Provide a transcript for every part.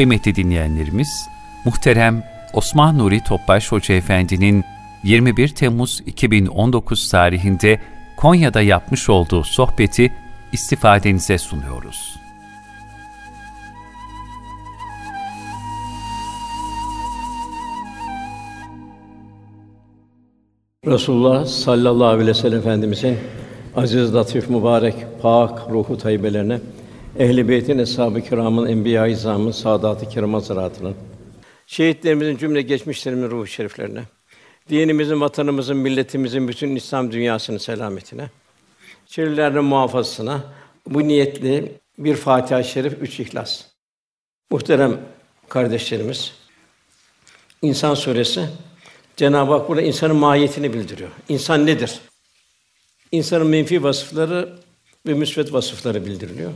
Kıymetli dinleyenlerimiz, muhterem Osman Nuri Topbaş Hoca Efendi'nin 21 Temmuz 2019 tarihinde Konya'da yapmış olduğu sohbeti istifadenize sunuyoruz. Resulullah sallallahu aleyhi ve sellem Efendimizin aziz, latif, mübarek, pak ruhu tayyibelerine, ehl-i beytin, eshab-ı kiramın, enbiya-i izamın, saadat-ı kiram hazaratının, şehitlerimizin cümle geçmişlerimizin ruhu şeriflerine, dinimizin, vatanımızın, milletimizin, bütün İslam dünyasının selametine, şeriflerden muhafazasına, bu niyetli bir Fatiha-i Şerif, üç İhlas. Muhterem kardeşlerimiz, İnsan Suresi Cenab-ı Hak burada insanın mahiyetini bildiriyor. İnsan nedir? İnsanın menfi vasıfları ve müsbet vasıfları bildiriliyor.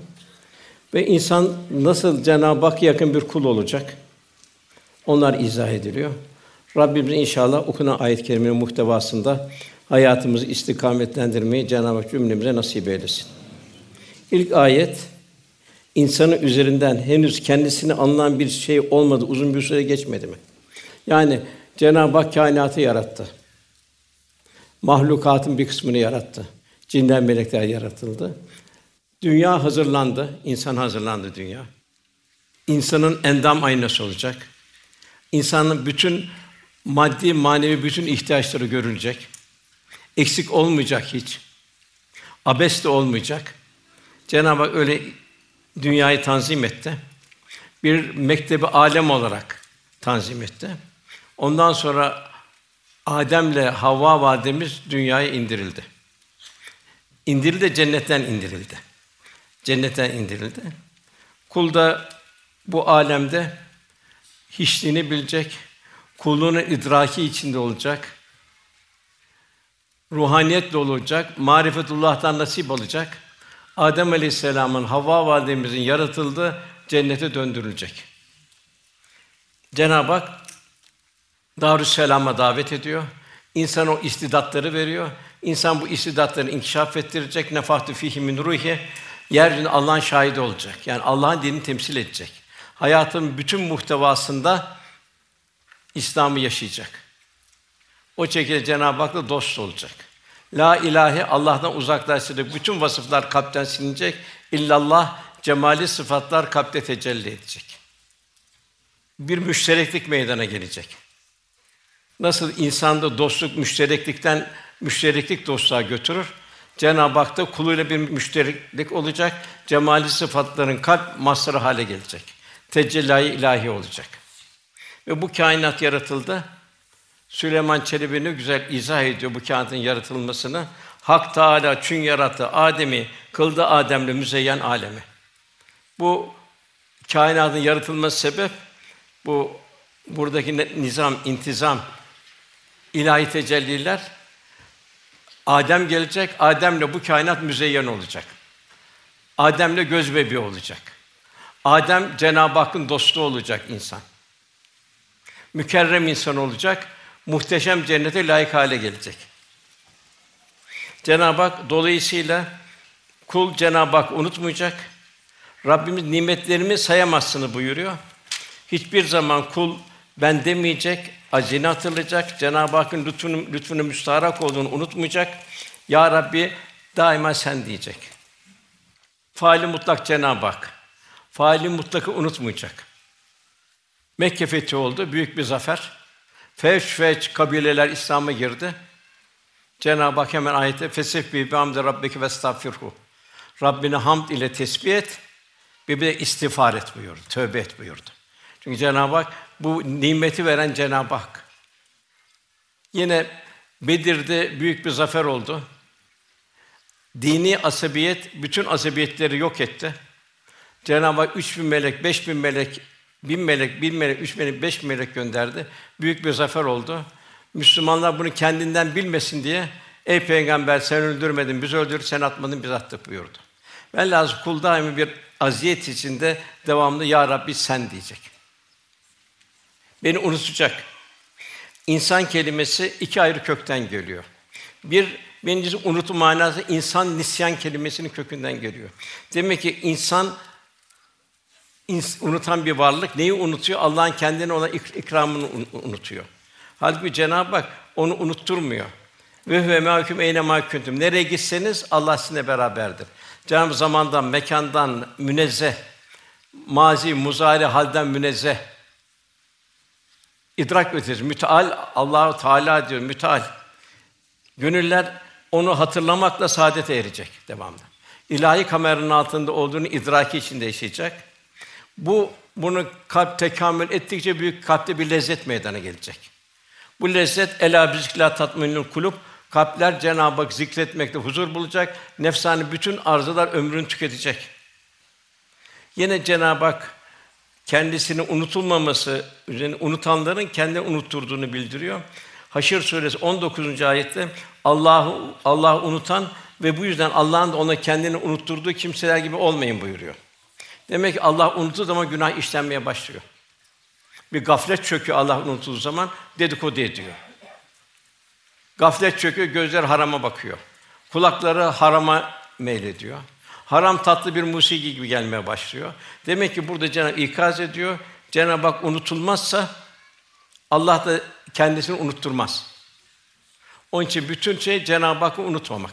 Ve insan nasıl Cenab-ı Hak yakın bir kul olacak? Onlar izah ediliyor. Rabbimiz inşallah okunan ayet-i kerimenin muhtevasında hayatımızı istikametlendirmeyi Cenab-ı Hak cümlemize nasip eylesin. İlk ayet insanın üzerinden henüz kendisini anlayan bir şey olmadı, uzun bir süre geçmedi mi? Yani Cenab-ı Hak kainatı yarattı. Mahlukatın bir kısmını yarattı. Cinden melekler yaratıldı. Dünya hazırlandı, insan hazırlandı dünya. İnsanın endam aynası olacak. İnsanın bütün maddi, manevi bütün ihtiyaçları görülecek. Eksik olmayacak hiç. Abes de olmayacak. Cenab-ı Hak öyle dünyayı tanzim etti. Bir mektebi alem olarak tanzim etti. Ondan sonra Adem'le Havva validemiz dünyaya indirildi. İndirildi cennetten indirildi. Cennetten indirildi. Kul da bu alemde hiçliğini bilecek, kulluğunun idraki içinde olacak, ruhaniyetle olacak, marifetullah'tan nasip alacak. Adem Aleyhisselam'ın Havva validemizin yaratıldığı cennete döndürülecek. Cenab-ı Hak Darüsselam'a davet ediyor. İnsan o istidatları veriyor. İnsan bu istidatları inkişaf ettirecek. Nefahtü fihi min ruhi. Yeryüzünde Allah'ın şahidi olacak. Yani Allah'ın dinini temsil edecek. Hayatın bütün muhtevasında İslam'ı yaşayacak. O şekilde Cenab-ı Hak'la dost olacak. La ilahe Allah'tan uzaklaştıracak. Bütün vasıflar kalpten silinecek. İllallah cemali sıfatlar kalpte tecelli edecek. Bir müştereklik meydana gelecek. Nasıl insanda dostluk müştereklikten müştereklik dostluğa götürür. Cenab-ı Hak da kuluyla bir müştereklik olacak. Cemali sıfatların kalp mazharı hale gelecek. Tecelli ilahi olacak. Ve bu kainat yaratıldı. Süleyman Çelebi ne güzel izah ediyor bu kainatın yaratılmasını. Hak Teâlâ çün yarattı Adem'i, kıldı Adem'le müzeyyen alemi. Bu kainatın yaratılması sebep bu buradaki nizam, intizam, ilahi tecelliler Adem gelecek, Adem'le bu kainat müzeyyen olacak. Adem'le göz bebeği olacak. Adem Cenab-ı Hakk'ın dostu olacak insan. Mükerrem insan olacak, muhteşem cennete layık hale gelecek. Cenab-ı Hak dolayısıyla kul Cenab-ı Hak unutmayacak. Rabbimiz nimetlerimi sayamazsını buyuruyor. Hiçbir zaman kul ben demeyecek, acını hatırlayacak, Cenab-ı Hakk'ın lütfunu, lütfunu müstaharak olduğunu unutmayacak. Ya Rabbi daima sen diyecek. Faali mutlak Cenab-ı Hak. Faali mutlakı unutmayacak. Mekke fethi oldu, büyük bir zafer. Feş feş kabileler İslam'a girdi. Cenab-ı Hak hemen ayette fesebbi bi hamdi rabbike ve estağfirhu. Rabbine hamd ile tesbih et, bir de istiğfar et buyurdu, tövbe et buyurdu. Çünkü Cenab-ı Hak bu nimeti veren Cenab-ı Hak. Yine Bedir'de büyük bir zafer oldu. Dini asabiyet bütün asabiyetleri yok etti. Cenab-ı Hak üç bin melek, beş bin melek, bin melek, bin melek, üç melek, beş melek gönderdi. Büyük bir zafer oldu. Müslümanlar bunu kendinden bilmesin diye Ey peygamber sen öldürmedin, biz öldürdük, sen atmadın, biz attık buyurdu. Velhâsıl kul daimi bir aziyet içinde devamlı ya Rabbi sen diyecek. Beni unutacak. İnsan kelimesi iki ayrı kökten geliyor. Bir birincisi unutu manası insan nisyan kelimesinin kökünden geliyor. Demek ki insan unutan bir varlık neyi unutuyor? Allah'ın kendine olan ikramını unutuyor. Halbuki Cenab-ı Hak onu unutturmuyor. Ve huve mahkum eyne mahkuntum. Nereye gitseniz Allah sizinle beraberdir. Cenab-ı zamandan, mekandan münezzeh, mazi, muzari halden münezzeh. İdrak ötesi, müteal Allahu Teala diyor, müteal. Gönüller onu hatırlamakla saadete erecek devamlı. İlahi kameranın altında olduğunu idraki içinde yaşayacak. Bu bunu kalp tekamül ettikçe büyük kalpte bir lezzet meydana gelecek. Bu lezzet ela bizikla tatminül kulub kalpler Cenab-ı Hak zikretmekte huzur bulacak. Nefsani bütün arzular ömrünü tüketecek. Yine Cenab-ı Hak kendisini unutulmaması, üzerine unutanların kendi unutturduğunu bildiriyor. Haşr suresi 19. ayette Allah'ı Allah unutan ve bu yüzden Allah'ın da ona kendini unutturduğu kimseler gibi olmayın buyuruyor. Demek ki Allah unuttuğu zaman günah işlenmeye başlıyor. Bir gaflet çöküyor Allah unuttuğu zaman dedikodu ediyor. Gaflet çöküyor, gözler harama bakıyor. Kulakları harama meylediyor. Haram tatlı bir musiki gibi gelmeye başlıyor. Demek ki burada Cenab-ı ikaz ediyor. Cenab-ı Hak unutulmazsa Allah da kendisini unutturmaz. Onun için bütün şey Cenab-ı Hakk'ı unutmamak.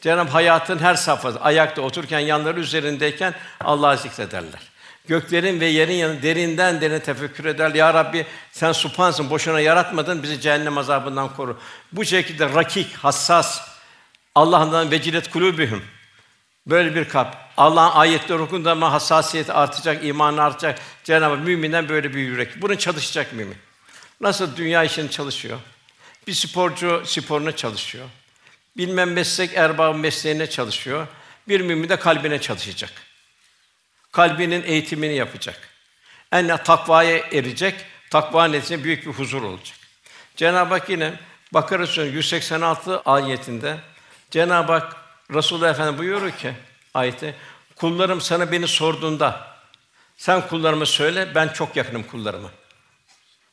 Cenab-ı hayatın her safhası, ayakta otururken, yanları üzerindeyken Allah'ı zikrederler. Göklerin ve yerin yanı derinden derine tefekkür eder. Ya Rabbi sen supansın, boşuna yaratmadın, bizi cehennem azabından koru. Bu şekilde rakik, hassas, Allah'ından vecilet kulubihim. Böyle bir kalp. Allah'ın ayetleri okunduğunda ama hassasiyet artacak, iman artacak. Cenab-ı müminden böyle bir yürek. Bunu çalışacak mümin. Nasıl dünya işini çalışıyor? Bir sporcu sporuna çalışıyor. Bilmem meslek erbabı mesleğine çalışıyor. Bir mümin de kalbine çalışacak. Kalbinin eğitimini yapacak. En takvaya erecek. Takva neticesinde büyük bir huzur olacak. Cenab-ı Hak yine Bakara Suresi 186 ayetinde Cenab-ı Hak Resulullah Efendimiz buyuruyor ki ayette kullarım sana beni sorduğunda sen kullarıma söyle ben çok yakınım kullarıma.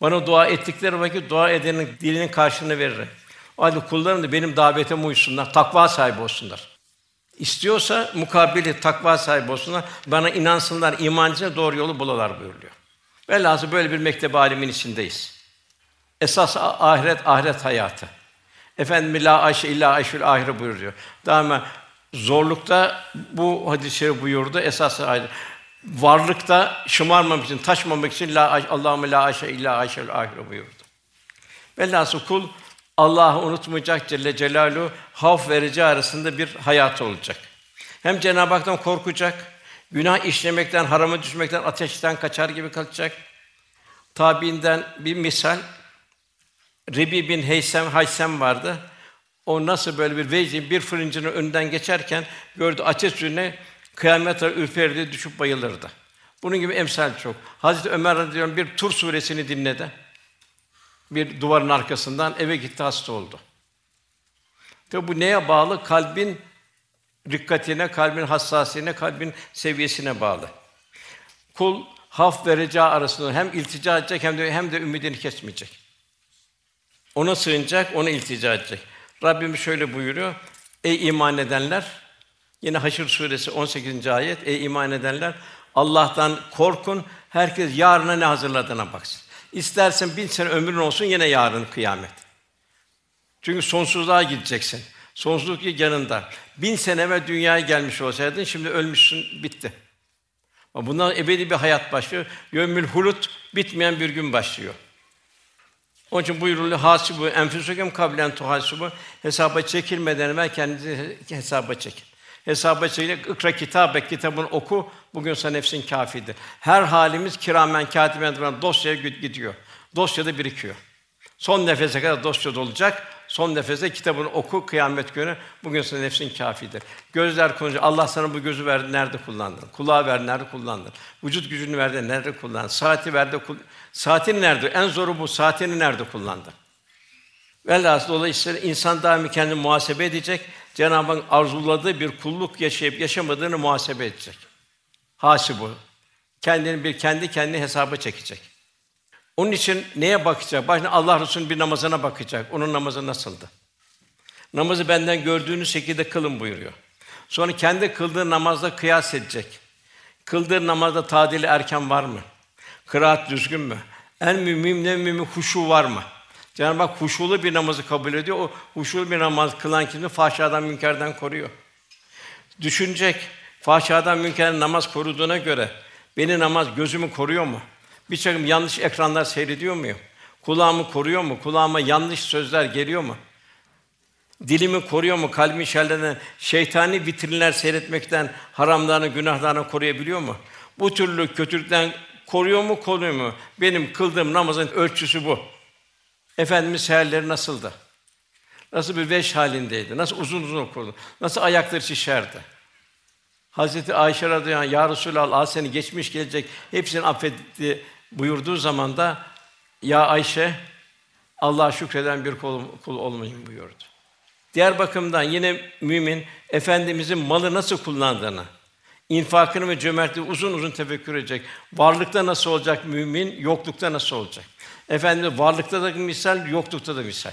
Bana dua ettikleri vakit dua edenin dilinin karşılığını veririm. O halde kullarım da benim davetime uysunlar, takva sahibi olsunlar. İstiyorsa mukabili takva sahibi olsunlar, bana inansınlar, imancına doğru yolu bulalar buyuruyor. Velhâsıl böyle bir mektep alimin içindeyiz. Esas ahiret, ahiret hayatı. Efendim la ayşe illa ayşül ahire buyuruyor. Daima zorlukta bu hadis-i buyurdu. Esas ahiret. Varlıkta şımarmamak için, taşmamak için la Allahümme la ayşe illa ayşül ahire buyurdu. Velhâsıl kul Allah'ı unutmayacak Celle Celaluhu havf verici arasında bir hayat olacak. Hem Cenab-ı Hak'tan korkacak, günah işlemekten, harama düşmekten, ateşten kaçar gibi kalacak. Tabiinden bir misal Rebi bin Heysem Haysem vardı. O nasıl böyle bir vecdi bir fırıncının önünden geçerken gördü ateş üzerine kıyamet ürperdi düşüp bayılırdı. Bunun gibi emsal çok. Hazreti Ömer radıyallahu bir Tur suresini dinledi bir duvarın arkasından eve gitti hasta oldu. Tabi bu neye bağlı? Kalbin dikkatine, kalbin hassasiyetine, kalbin seviyesine bağlı. Kul haf ve arasında hem iltica edecek hem de hem de ümidini kesmeyecek. Ona sığınacak, ona iltica edecek. Rabbimiz şöyle buyuruyor: Ey iman edenler, yine Haşr suresi 18. ayet. Ey iman edenler, Allah'tan korkun. Herkes yarına ne hazırladığına baksın. İstersen bin sene ömrün olsun yine yarın kıyamet. Çünkü sonsuzluğa gideceksin. Sonsuzluk yanında. Bin sene evvel dünyaya gelmiş olsaydın şimdi ölmüşsün bitti. Ama bundan ebedi bir hayat başlıyor. Yömül hulut bitmeyen bir gün başlıyor. Onun için buyuruluyor hasibu enfusukum kablen tuhasibu hesaba çekilmeden evvel kendinizi hesaba çekin. Hesaba çekilecek, ikra kitabe, kitabını oku, bugün sana nefsin kâfidir. Her halimiz kiramen kâtiben dosyaya gidiyor. Dosyada birikiyor. Son nefese kadar dosya dolacak. Son nefese kitabını oku kıyamet günü. Bugün sana nefsin kâfidir. Gözler konuşuyor. Allah sana bu gözü verdi, nerede kullandın? Kulağı verdi, nerede kullandın? Vücut gücünü verdi, nerede kullandın? Saati verdi, kul... saatini nerede? En zoru bu. Saatini nerede kullandın? Velhâsıl dolayısıyla insan daimi kendini muhasebe edecek. Cenab-ı Hak arzuladığı bir kulluk yaşayıp yaşamadığını muhasebe edecek. Hasibu. Kendini bir kendi kendine hesaba çekecek. Onun için neye bakacak? Başına Allah Resulü'nün bir namazına bakacak. Onun namazı nasıldı? Namazı benden gördüğünüz şekilde kılın buyuruyor. Sonra kendi kıldığı namazla kıyas edecek. Kıldığı namazda tadili erken var mı? Kıraat düzgün mü? En mühim ne mühim huşu var mı? Cenab-ı Hak huşulu bir namazı kabul ediyor. O huşulu bir namaz kılan kimse fahşadan münkerden koruyor. Düşünecek. Fahşadan münkerden namaz koruduğuna göre beni namaz gözümü koruyor mu? Bir çakım yanlış ekranlar seyrediyor muyum? Kulağımı koruyor mu? Kulağıma yanlış sözler geliyor mu? Dilimi koruyor mu? Kalbimi şerlerinden, şeytani vitrinler seyretmekten, haramlarını, günahlarını koruyabiliyor mu? Bu türlü kötülükten koruyor mu, koruyor mu? Benim kıldığım namazın ölçüsü bu. Efendimiz seherleri nasıldı? Nasıl bir veş halindeydi? Nasıl uzun uzun okurdu? Nasıl ayakları şişerdi? Hazreti Ayşe radıyallahu anh, ya Resulallah seni geçmiş gelecek hepsini affetti buyurduğu zaman da ya Ayşe Allah'a şükreden bir kul, kul olmayın buyurdu. Diğer bakımdan yine mümin efendimizin malı nasıl kullandığını, infakını ve cömertliği uzun uzun tefekkür edecek. Varlıkta nasıl olacak mümin, yoklukta nasıl olacak? Efendimiz varlıkta da misal, yoklukta da misal.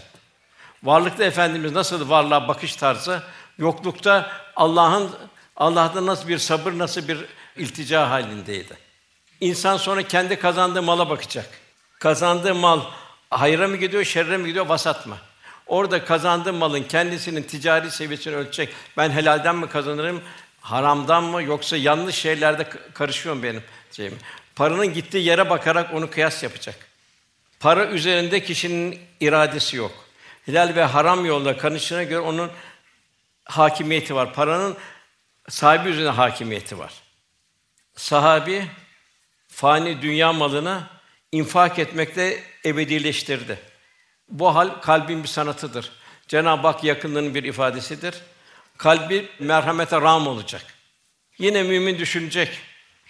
Varlıkta efendimiz nasıl varlığa bakış tarzı, yoklukta Allah'ın Allah'ta nasıl bir sabır, nasıl bir iltica halindeydi. İnsan sonra kendi kazandığı mala bakacak. Kazandığı mal hayra mı gidiyor, şerre mi gidiyor, vasat mı? Orada kazandığı malın kendisinin ticari seviyesini ölçecek. Ben helalden mi kazanırım, haramdan mı yoksa yanlış şeylerde karışıyor mu benim şeyim? Paranın gittiği yere bakarak onu kıyas yapacak. Para üzerinde kişinin iradesi yok. Helal ve haram yolda kanışına göre onun hakimiyeti var. Paranın sahibi üzerine hakimiyeti var. Sahabi fani dünya malını infak etmekte ebedileştirdi. Bu hal kalbin bir sanatıdır. Cenab-ı Hak yakınlığının bir ifadesidir. Kalbi merhamete ram olacak. Yine mümin düşünecek.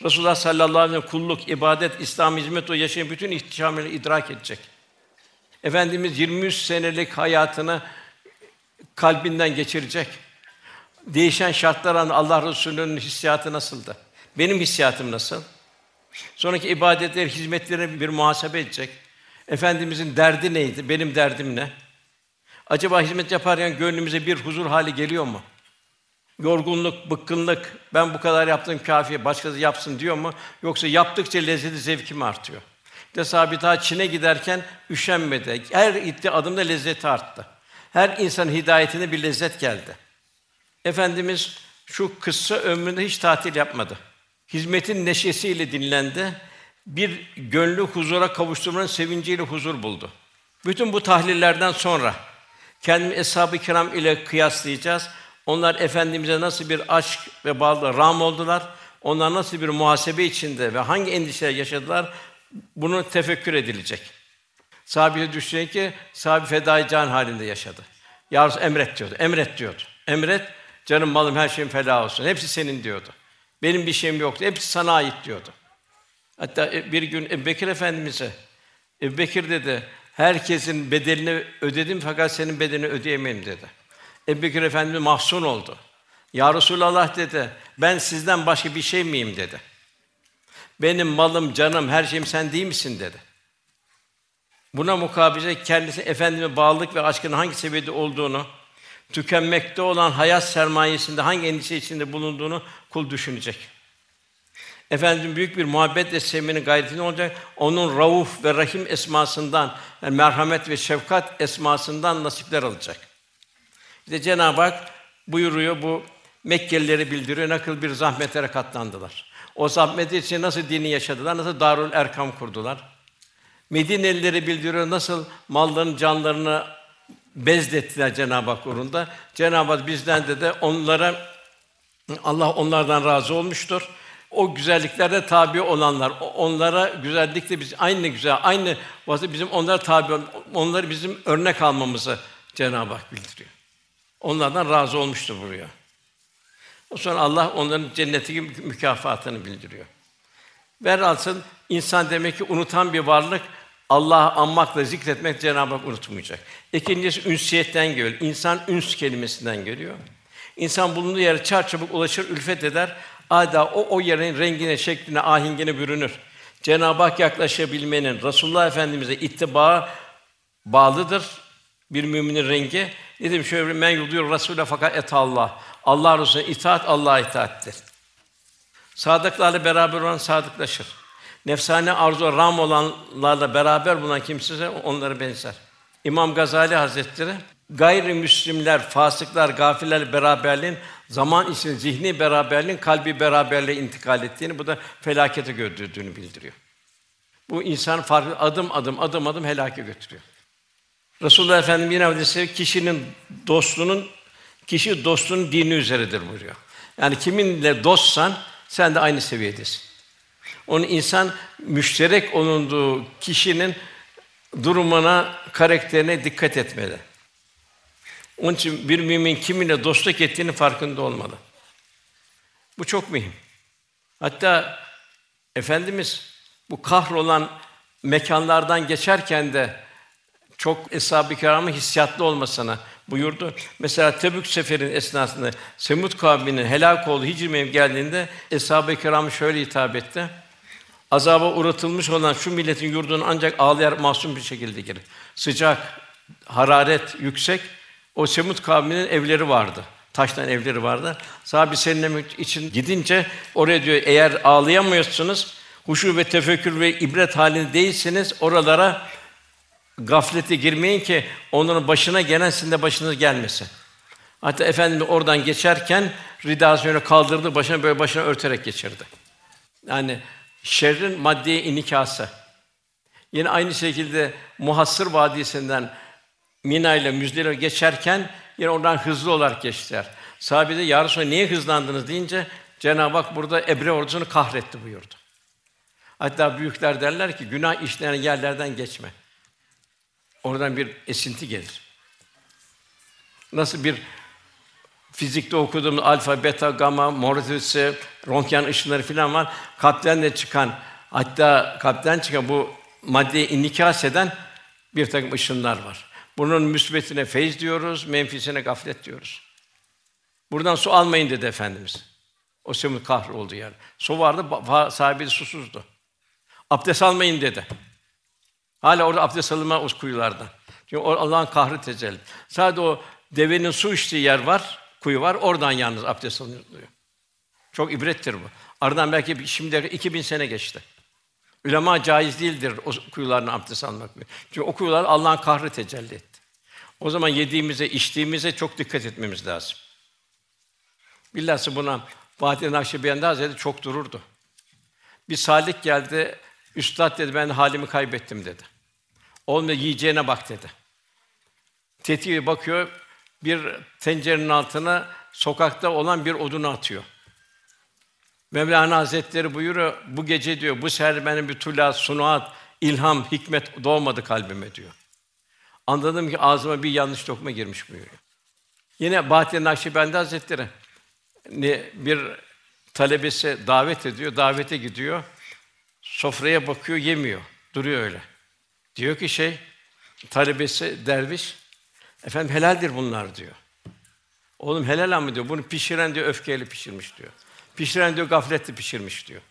Resulullah sallallahu aleyhi ve sellem kulluk, ibadet, İslam hizmet o yaşayan bütün ihtişamını idrak edecek. Efendimiz 23 senelik hayatını kalbinden geçirecek. Değişen şartlar an Allah Resulü'nün hissiyatı nasıldı? Benim hissiyatım nasıl? Sonraki ibadetler, hizmetlerine bir muhasebe edecek. Efendimizin derdi neydi? Benim derdim ne? Acaba hizmet yaparken gönlümüze bir huzur hali geliyor mu? Yorgunluk, bıkkınlık, ben bu kadar yaptım kafi, başkası yapsın diyor mu? Yoksa yaptıkça lezzeti, zevki mi artıyor? İşte sahabe daha Çin'e giderken üşenmedi. Her itti adımda lezzeti arttı. Her insan hidayetine bir lezzet geldi. Efendimiz şu kısa ömründe hiç tatil yapmadı. Hizmetin neşesiyle dinlendi. Bir gönlü huzura kavuşturmanın sevinciyle huzur buldu. Bütün bu tahlillerden sonra kendimi eshab-ı kiram ile kıyaslayacağız. Onlar efendimize nasıl bir aşk ve bağlı ram oldular? Onlar nasıl bir muhasebe içinde ve hangi endişeler yaşadılar? Bunu tefekkür edilecek. Sahabe düşünecek ki sahabe fedai can halinde yaşadı. Ya emret diyordu. Emret diyordu. Emret Canım malım her şeyim feda olsun. Hepsi senin diyordu. Benim bir şeyim yoktu. Hepsi sana ait diyordu. Hatta e, bir gün Ebu Bekir Efendimiz'e Ebu Bekir dedi, herkesin bedelini ödedim fakat senin bedelini ödeyemeyim dedi. Ebu Bekir Efendimiz mahzun oldu. Ya Resulallah dedi, ben sizden başka bir şey miyim dedi. Benim malım, canım, her şeyim sen değil misin dedi. Buna mukabele kendisi efendime bağlılık ve aşkın hangi seviyede olduğunu tükenmekte olan hayat sermayesinde hangi endişe içinde bulunduğunu kul düşünecek. Efendim büyük bir muhabbet ve sevmenin gayretinde olacak. Onun rauf ve rahim esmasından, yani merhamet ve şefkat esmasından nasipler alacak. İşte Cenab-ı Hak buyuruyor bu Mekkelileri bildiriyor nakıl bir zahmetlere katlandılar. O zahmet için nasıl dini yaşadılar, nasıl Darül Erkam kurdular. Medinelileri bildiriyor nasıl mallarını, canlarını bezdettiler Cenab-ı Hak uğrunda. Cenab-ı Hak bizden de de onlara Allah onlardan razı olmuştur. O güzelliklerde tabi olanlar, onlara güzellikte biz aynı güzel, aynı vasıf bizim onlara tabi onları bizim örnek almamızı Cenab-ı Hak bildiriyor. Onlardan razı olmuştur buraya. O sonra Allah onların cenneti mükafatını bildiriyor. Velhasıl insan demek ki unutan bir varlık Allah'ı anmakla zikretmek Cenab-ı Hak unutmayacak. İkincisi ünsiyetten geliyor. İnsan üns kelimesinden geliyor. İnsan bulunduğu yere çarçabuk ulaşır, ülfet eder. Ada o o yerin rengine, şekline, ahingine bürünür. Cenab-ı Hak yaklaşabilmenin Resulullah Efendimize ittiba bağlıdır. Bir müminin rengi. Dedim şöyle men yudiyor Resul'e fakat et Allah. Allah Resulüne itaat Allah'a itaattir. Sadıklarla beraber olan sadıklaşır. Nefsane arzu ram olanlarla beraber bulunan kimse onları benzer. İmam Gazali Hazretleri gayrimüslimler, fasıklar, gafiller beraberliğin zaman içinde zihni beraberliğin kalbi beraberliğe intikal ettiğini, bu da felakete götürdüğünü bildiriyor. Bu insan farklı adım adım adım adım helake götürüyor. Resulullah Efendimiz yine hadisi kişinin dostluğunun kişi dostunun dini üzeredir buyuruyor. Yani kiminle dostsan sen de aynı seviyedesin. Onun insan müşterek olunduğu kişinin durumuna, karakterine dikkat etmeli. Onun için bir mümin kiminle dostluk ettiğini farkında olmalı. Bu çok mühim. Hatta Efendimiz bu kahrolan mekanlardan geçerken de çok eshab-ı kiramın hissiyatlı olmasına buyurdu. Mesela Tebük seferinin esnasında Semud kavminin helak olduğu Hicr mevki geldiğinde eshab-ı kiram şöyle hitap etti. Azaba uğratılmış olan şu milletin yurduna ancak ağlayarak masum bir şekilde girir. Sıcak, hararet yüksek. O Semud kavminin evleri vardı. Taştan evleri vardı. Sahabi serinlemek için gidince oraya diyor eğer ağlayamıyorsunuz, huşu ve tefekkür ve ibret halinde değilsiniz, oralara gaflete girmeyin ki onların başına gelen sizin de başınız gelmesin. Hatta Efendimiz oradan geçerken ridasını kaldırdı, başına böyle başına örterek geçirdi. Yani şerrin maddeye inikası. Yine aynı şekilde Muhassır Vadisi'nden Mina ile Müzdelife geçerken yine oradan hızlı olarak geçtiler. Sahabe de ya Resulallah, niye hızlandınız deyince Cenab-ı Hak burada Ebre ordusunu kahretti buyurdu. Hatta büyükler derler ki günah işleyen yerlerden geçme. Oradan bir esinti gelir. Nasıl bir fizikte okuduğumuz alfa, beta, gamma, mortisi, röntgen ışınları filan var. Kalpten de çıkan, hatta kalpten çıkan bu maddeyi inikas eden bir takım ışınlar var. Bunun müsbetine feyz diyoruz, menfisine gaflet diyoruz. Buradan su almayın dedi Efendimiz. O semut kahr oldu yani. Su vardı, sahibi susuzdu. Abdest almayın dedi. Hala orada abdest alınma o kuyulardan. Çünkü Allah'ın kahri tecelli. Sadece o devenin su içtiği yer var, kuyu var. Oradan yalnız abdest alınıyor. Çok ibrettir bu. Aradan belki şimdi 2000 sene geçti. Ülema caiz değildir o kuyulardan abdest almak. Çünkü o kuyular Allah'ın kahri tecelli etti. O zaman yediğimize, içtiğimize çok dikkat etmemiz lazım. Billahsı buna Fatih Nakşibendi Hazretleri çok dururdu. Bir salik geldi, üstad dedi ben halimi kaybettim dedi. Olmuyor yiyeceğine bak dedi. Tetiğe bakıyor, bir tencerenin altına sokakta olan bir odunu atıyor. Mevlana Hazretleri buyuruyor, bu gece diyor, bu seher benim bir tulat, sunuat, ilham, hikmet doğmadı kalbime diyor. Anladım ki ağzıma bir yanlış lokma girmiş buyuruyor. Yine Bahattin Nakşibendi Hazretleri bir talebesi davet ediyor, davete gidiyor. Sofraya bakıyor, yemiyor. Duruyor öyle. Diyor ki şey, talebesi derviş, efendim helaldir bunlar diyor. Oğlum helal ama diyor. Bunu pişiren diyor öfkeyle pişirmiş diyor. Pişiren diyor gafletle pişirmiş diyor.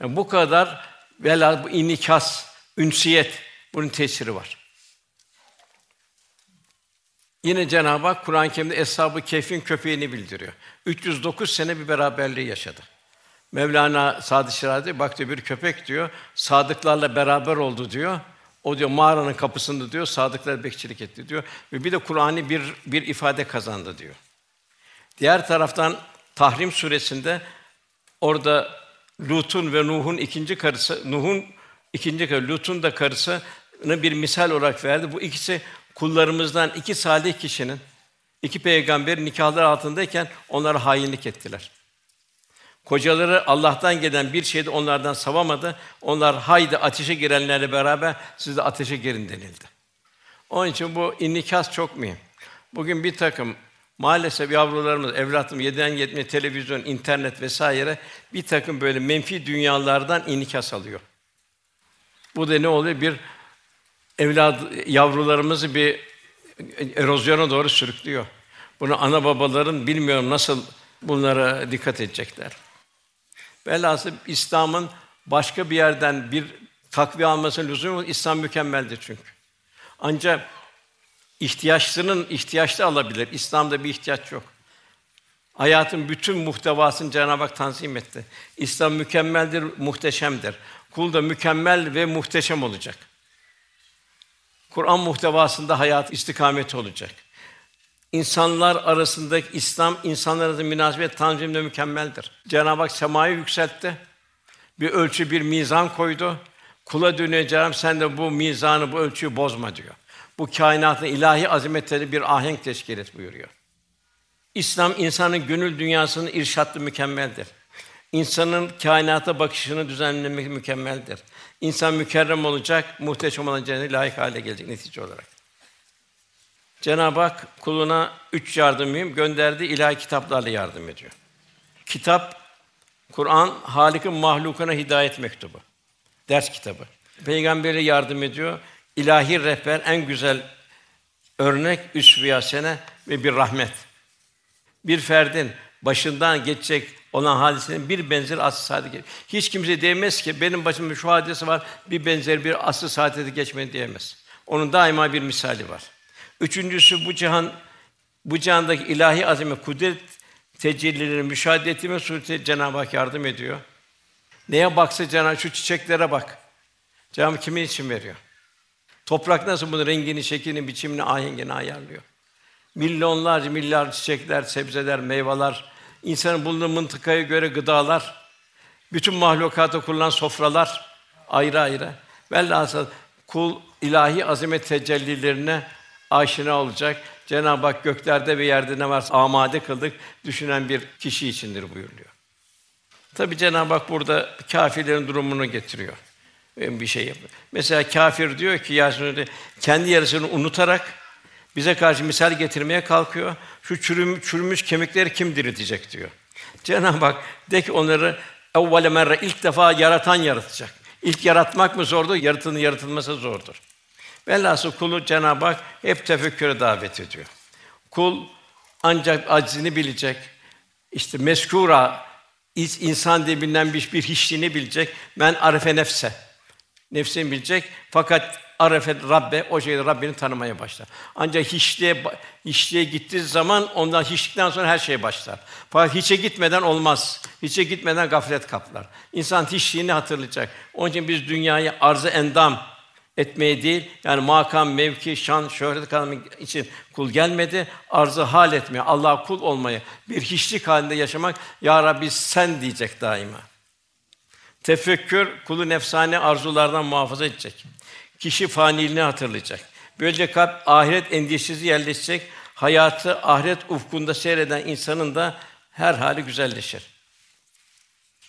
Yani bu kadar velhâsıl bu inikas, ünsiyet bunun tesiri var. Yine Cenab-ı Hak Kur'an-ı Kerim'de Eshab-ı Kehf'in köpeğini bildiriyor. 309 sene bir beraberliği yaşadı. Mevlana Sadı Şirazi bak diyor bir köpek diyor sadıklarla beraber oldu diyor. O diyor mağaranın kapısında diyor sadıklar bekçilik etti diyor ve bir de Kur'an'ı bir bir ifade kazandı diyor. Diğer taraftan Tahrim suresinde orada Lut'un ve Nuh'un ikinci karısı, Nuh'un ikinci karısı, Lut'un da karısını bir misal olarak verdi. Bu ikisi kullarımızdan iki salih kişinin iki peygamberin nikahları altındayken onlara hainlik ettiler. Kocaları Allah'tan gelen bir şeydi onlardan savamadı. Onlar haydi ateşe girenlerle beraber siz de ateşe girin denildi. Onun için bu inikas çok mühim. Bugün bir takım maalesef yavrularımız, evlatım 7'den 70 televizyon, internet vesaire bir takım böyle menfi dünyalardan inikas alıyor. Bu da ne oluyor? Bir evlad yavrularımızı bir erozyona doğru sürüklüyor. Bunu ana babaların bilmiyorum nasıl bunlara dikkat edecekler. Velhasıl İslam'ın başka bir yerden bir takviye almasının lüzumu İslam mükemmeldir çünkü. Ancak ihtiyaçlının ihtiyaçlı alabilir. İslam'da bir ihtiyaç yok. Hayatın bütün muhtevasını Cenab-ı Hak tanzim etti. İslam mükemmeldir, muhteşemdir. Kul da mükemmel ve muhteşem olacak. Kur'an muhtevasında hayat istikamet olacak. İnsanlar arasındaki İslam insanlar arasında münasebet tanzimde mükemmeldir. Cenab-ı Hak semayı yükseltti. Bir ölçü, bir mizan koydu. Kula dönüyor Cenab-ı sen de bu mizanı, bu ölçüyü bozma diyor. Bu kainatın ilahi azametleri bir ahenk teşkil et buyuruyor. İslam insanın gönül dünyasının irşatlı mükemmeldir. İnsanın kainata bakışını düzenlemek mükemmeldir. İnsan mükerrem olacak, muhteşem olan cennete layık hale gelecek netice olarak. Cenab-ı Hak kuluna üç yardım mühim gönderdi ilahi kitaplarla yardım ediyor. Kitap Kur'an Halik'in mahlukuna hidayet mektubu. Ders kitabı. Peygamber'e yardım ediyor. İlahi rehber en güzel örnek sene ve bir rahmet. Bir ferdin başından geçecek olan hadisenin bir benzeri asr saadeti Hiç kimse diyemez ki benim başımda şu hadise var, bir benzer bir asr saadeti geçmedi diyemez. Onun daima bir misali var. Üçüncüsü bu cihan bu cihandaki ilahi azime kudret tecellileri müşahede ettiğime sureti Cenab-ı Hak yardım ediyor. Neye baksa Cenab-ı şu çiçeklere bak. Cenab-ı Hak kimin için veriyor? Toprak nasıl bunun rengini, şeklini, biçimini, ahengini ayarlıyor. Milyonlarca milyar çiçekler, sebzeler, meyveler, insanın bulunduğu mıntıkaya göre gıdalar, bütün mahlukata kurulan sofralar ayrı ayrı. Velhasıl kul ilahi azamet tecellilerine aşina olacak. Cenab-ı Hak göklerde ve yerde ne varsa amade kıldık düşünen bir kişi içindir buyuruyor. Tabi Cenab-ı Hak burada kâfirlerin durumunu getiriyor. Bir şey yapıyor. Mesela kafir diyor ki Yasin kendi yarısını unutarak bize karşı misal getirmeye kalkıyor. Şu çürüm, çürümüş kemikleri kim diriltecek diyor. Cenab-ı Hak de ki onları evvele merre ilk defa yaratan yaratacak. İlk yaratmak mı zordur? Yaratının yaratılması zordur. Velhasıl kulu Cenab-ı Hak hep tefekküre davet ediyor. Kul ancak aczini bilecek. İşte meskura insan diye bilinen bir, bir hiçliğini bilecek. Ben arefe nefse. Nefsini bilecek. Fakat arefe Rabbe o şeyi Rabbini tanımaya başlar. Ancak hiçliğe hiçliğe gittiği zaman ondan hiçlikten sonra her şey başlar. Fakat hiçe gitmeden olmaz. Hiçe gitmeden gaflet kaplar. İnsan hiçliğini hatırlayacak. Onun için biz dünyayı arzı endam etmeye değil, yani makam, mevki, şan, şöhret kazanmak için kul gelmedi, arzı hal etmeye, Allah'a kul olmayı, bir hiçlik halinde yaşamak, Ya Rabbi sen diyecek daima. Tefekkür, kulu nefsane arzulardan muhafaza edecek. Kişi faniliğini hatırlayacak. Böylece kalp ahiret endişesi yerleşecek. Hayatı ahiret ufkunda seyreden insanın da her hali güzelleşir.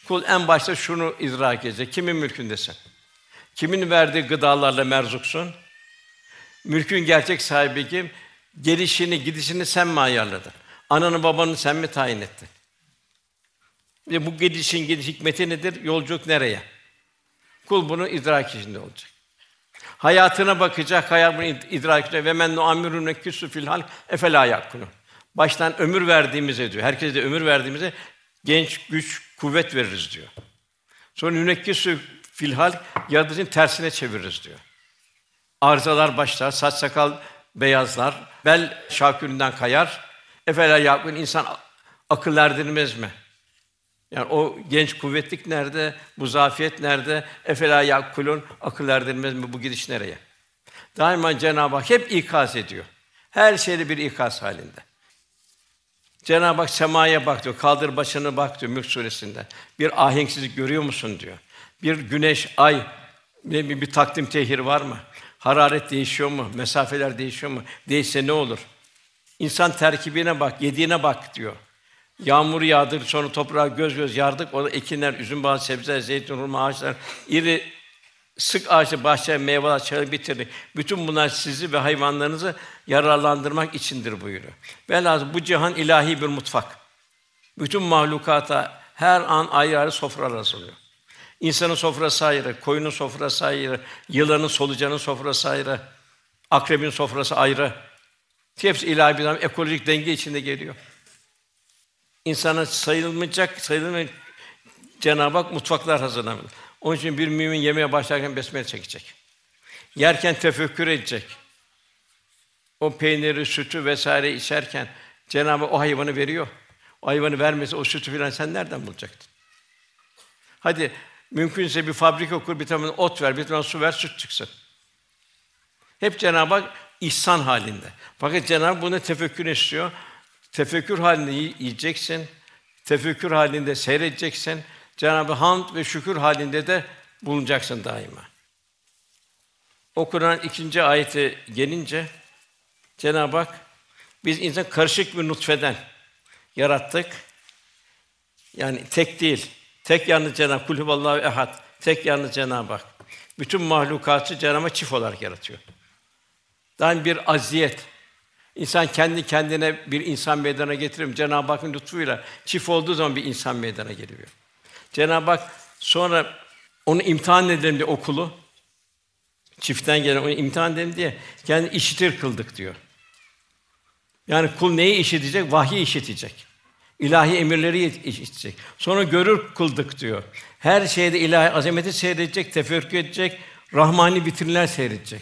Kul en başta şunu idrak edecek. Kimin mülkündesin? Kimin verdiği gıdalarla merzuksun? Mülkün gerçek sahibi kim? Gelişini, gidişini sen mi ayarladın? Ananı babanı sen mi tayin ettin? Ve bu gidişin gidiş hikmeti nedir? Yolculuk nereye? Kul bunu idrak içinde olacak. Hayatına bakacak, hayatını idrak edecek ve men nu'ammirun küsü fil hal efela yakunu. Baştan ömür verdiğimize diyor. Herkese de ömür verdiğimize genç, güç, kuvvet veririz diyor. Sonra yünekkisü filhal yaratıcının tersine çeviririz diyor. Arızalar başlar, saç sakal beyazlar, bel şakülünden kayar. Efela yakun insan akıl erdirmez mi? Yani o genç kuvvetlik nerede? Bu zafiyet nerede? Efela yakulun akıl erdirmez mi? Bu gidiş nereye? Daima Cenab-ı Hak hep ikaz ediyor. Her şeyde bir ikaz halinde. Cenab-ı Hak semaya bak diyor. Kaldır başını bak diyor Mülk suresinde. Bir ahenksizlik görüyor musun diyor. Bir güneş, ay ne bir, bir takdim tehir var mı? Hararet değişiyor mu? Mesafeler değişiyor mu? Değişse ne olur? İnsan terkibine bak, yediğine bak diyor. Yağmur yağdır, sonra toprağa göz göz yardık. O ekinler, üzüm bazı sebzeler, zeytin, hurma ağaçlar, iri sık ağaçlı bahçe, meyveler, çağı bitirdi. Bütün bunlar sizi ve hayvanlarınızı yararlandırmak içindir buyuruyor. Velhâsıl bu cihan ilahi bir mutfak. Bütün mahlukata her an ayrı ayrı sofralar hazırlıyor. İnsanın sofrası ayrı, koyunun sofrası ayrı, yılanın, solucanın sofrası ayrı, akrebin sofrası ayrı. Hepsi ilahi bir ekolojik denge içinde geliyor. İnsana sayılmayacak, sayılmayacak Cenab-ı Hak mutfaklar hazırlamış. Onun için bir mümin yemeye başlarken besmele çekecek. Yerken tefekkür edecek. O peyniri, sütü vesaire içerken Cenab-ı Hak o hayvanı veriyor. O hayvanı vermese o sütü filan sen nereden bulacaktın? Hadi mümkünse bir fabrika kur, bir tane ot ver, bir tane su ver, süt çıksın. Hep Cenab-ı Hak ihsan halinde. Fakat Cenab-ı Hak bunu tefekkür istiyor. Tefekkür halinde yiyeceksin. Tefekkür halinde seyredeceksin. Cenab-ı Hamd ve şükür halinde de bulunacaksın daima. O ikinci ayeti gelince Cenab-ı Hak biz insan karışık bir nutfeden yarattık. Yani tek değil. Tek yalnız Cenab-ı Kulhuvallahu ehad. Tek yalnız Cenab-ı Hak. Bütün mahlukatı Cenab-ı çift olarak yaratıyor. Yani bir aziyet. İnsan kendi kendine bir insan meydana getirir. Cenab-ı Hakk'ın lütfuyla çift olduğu zaman bir insan meydana geliyor. Cenab-ı Hak sonra onu imtihan edelim diye okulu çiftten gelen onu imtihan edelim diye kendi işitir kıldık diyor. Yani kul neyi işitecek? Vahyi işitecek. İlahi emirleri işitecek. Sonra görür kıldık diyor. Her şeyde ilahi azameti seyredecek, tefekkür edecek, rahmani vitrinler seyredecek.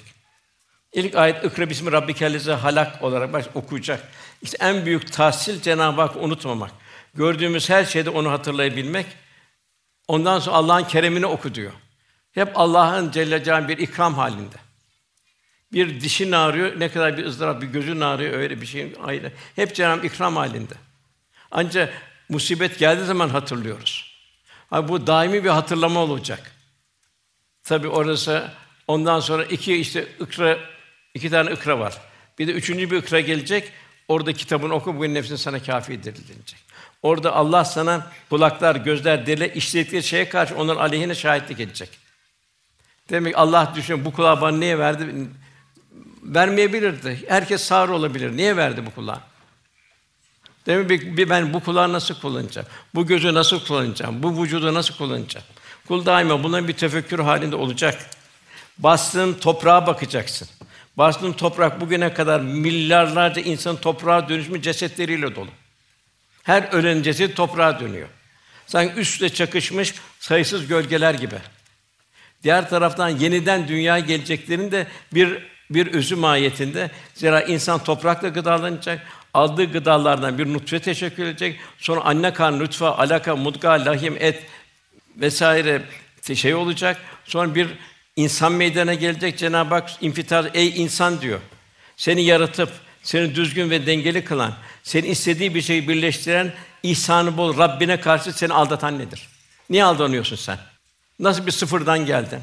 İlk ayet ikra bismi rabbikellezi halak olarak baş okuyacak. İşte en büyük tahsil Cenab-ı Hak unutmamak. Gördüğümüz her şeyde onu hatırlayabilmek. Ondan sonra Allah'ın keremini oku diyor. Hep Allah'ın Celle bir ikram halinde. Bir dişin ağrıyor, ne kadar bir ızdırap, bir gözün ağrıyor, öyle bir şey ayrı. Hep Cenab-ı ikram halinde. Ancak musibet geldiği zaman hatırlıyoruz. Abi bu daimi bir hatırlama olacak. Tabi orası ondan sonra iki işte ikra iki tane ikra var. Bir de üçüncü bir ikra gelecek. Orada kitabını oku bugün nefsin sana kâfidir denilecek. Orada Allah sana kulaklar, gözler, dile işledikleri şeye karşı onların aleyhine şahitlik edecek. Demek Allah düşünüyor bu kulağı bana niye verdi? Vermeyebilirdi. Herkes sağır olabilir. Niye verdi bu kulağı? Demek bir ben bu kulağı nasıl kullanacağım? Bu gözü nasıl kullanacağım? Bu vücudu nasıl kullanacağım? Kul daima bunların bir tefekkür halinde olacak. Bastığın toprağa bakacaksın. Bastığın toprak bugüne kadar milyarlarca insan toprağa dönüşmüş cesetleriyle dolu. Her ölen ceset toprağa dönüyor. Sanki üstle çakışmış sayısız gölgeler gibi. Diğer taraftan yeniden dünya geleceklerin de bir bir özü mahiyetinde. Zira insan toprakla gıdalanacak. Aldığı gıdalardan bir nutfe teşekkür edecek. Sonra anne karnı, nutfe, alaka, mudga, lahim, et vesaire şey olacak. Sonra bir insan meydana gelecek. Cenab-ı Hak infitar ey insan diyor. Seni yaratıp seni düzgün ve dengeli kılan, seni istediği bir şeyi birleştiren, ihsanı bol Rabbine karşı seni aldatan nedir? Niye aldanıyorsun sen? Nasıl bir sıfırdan geldin?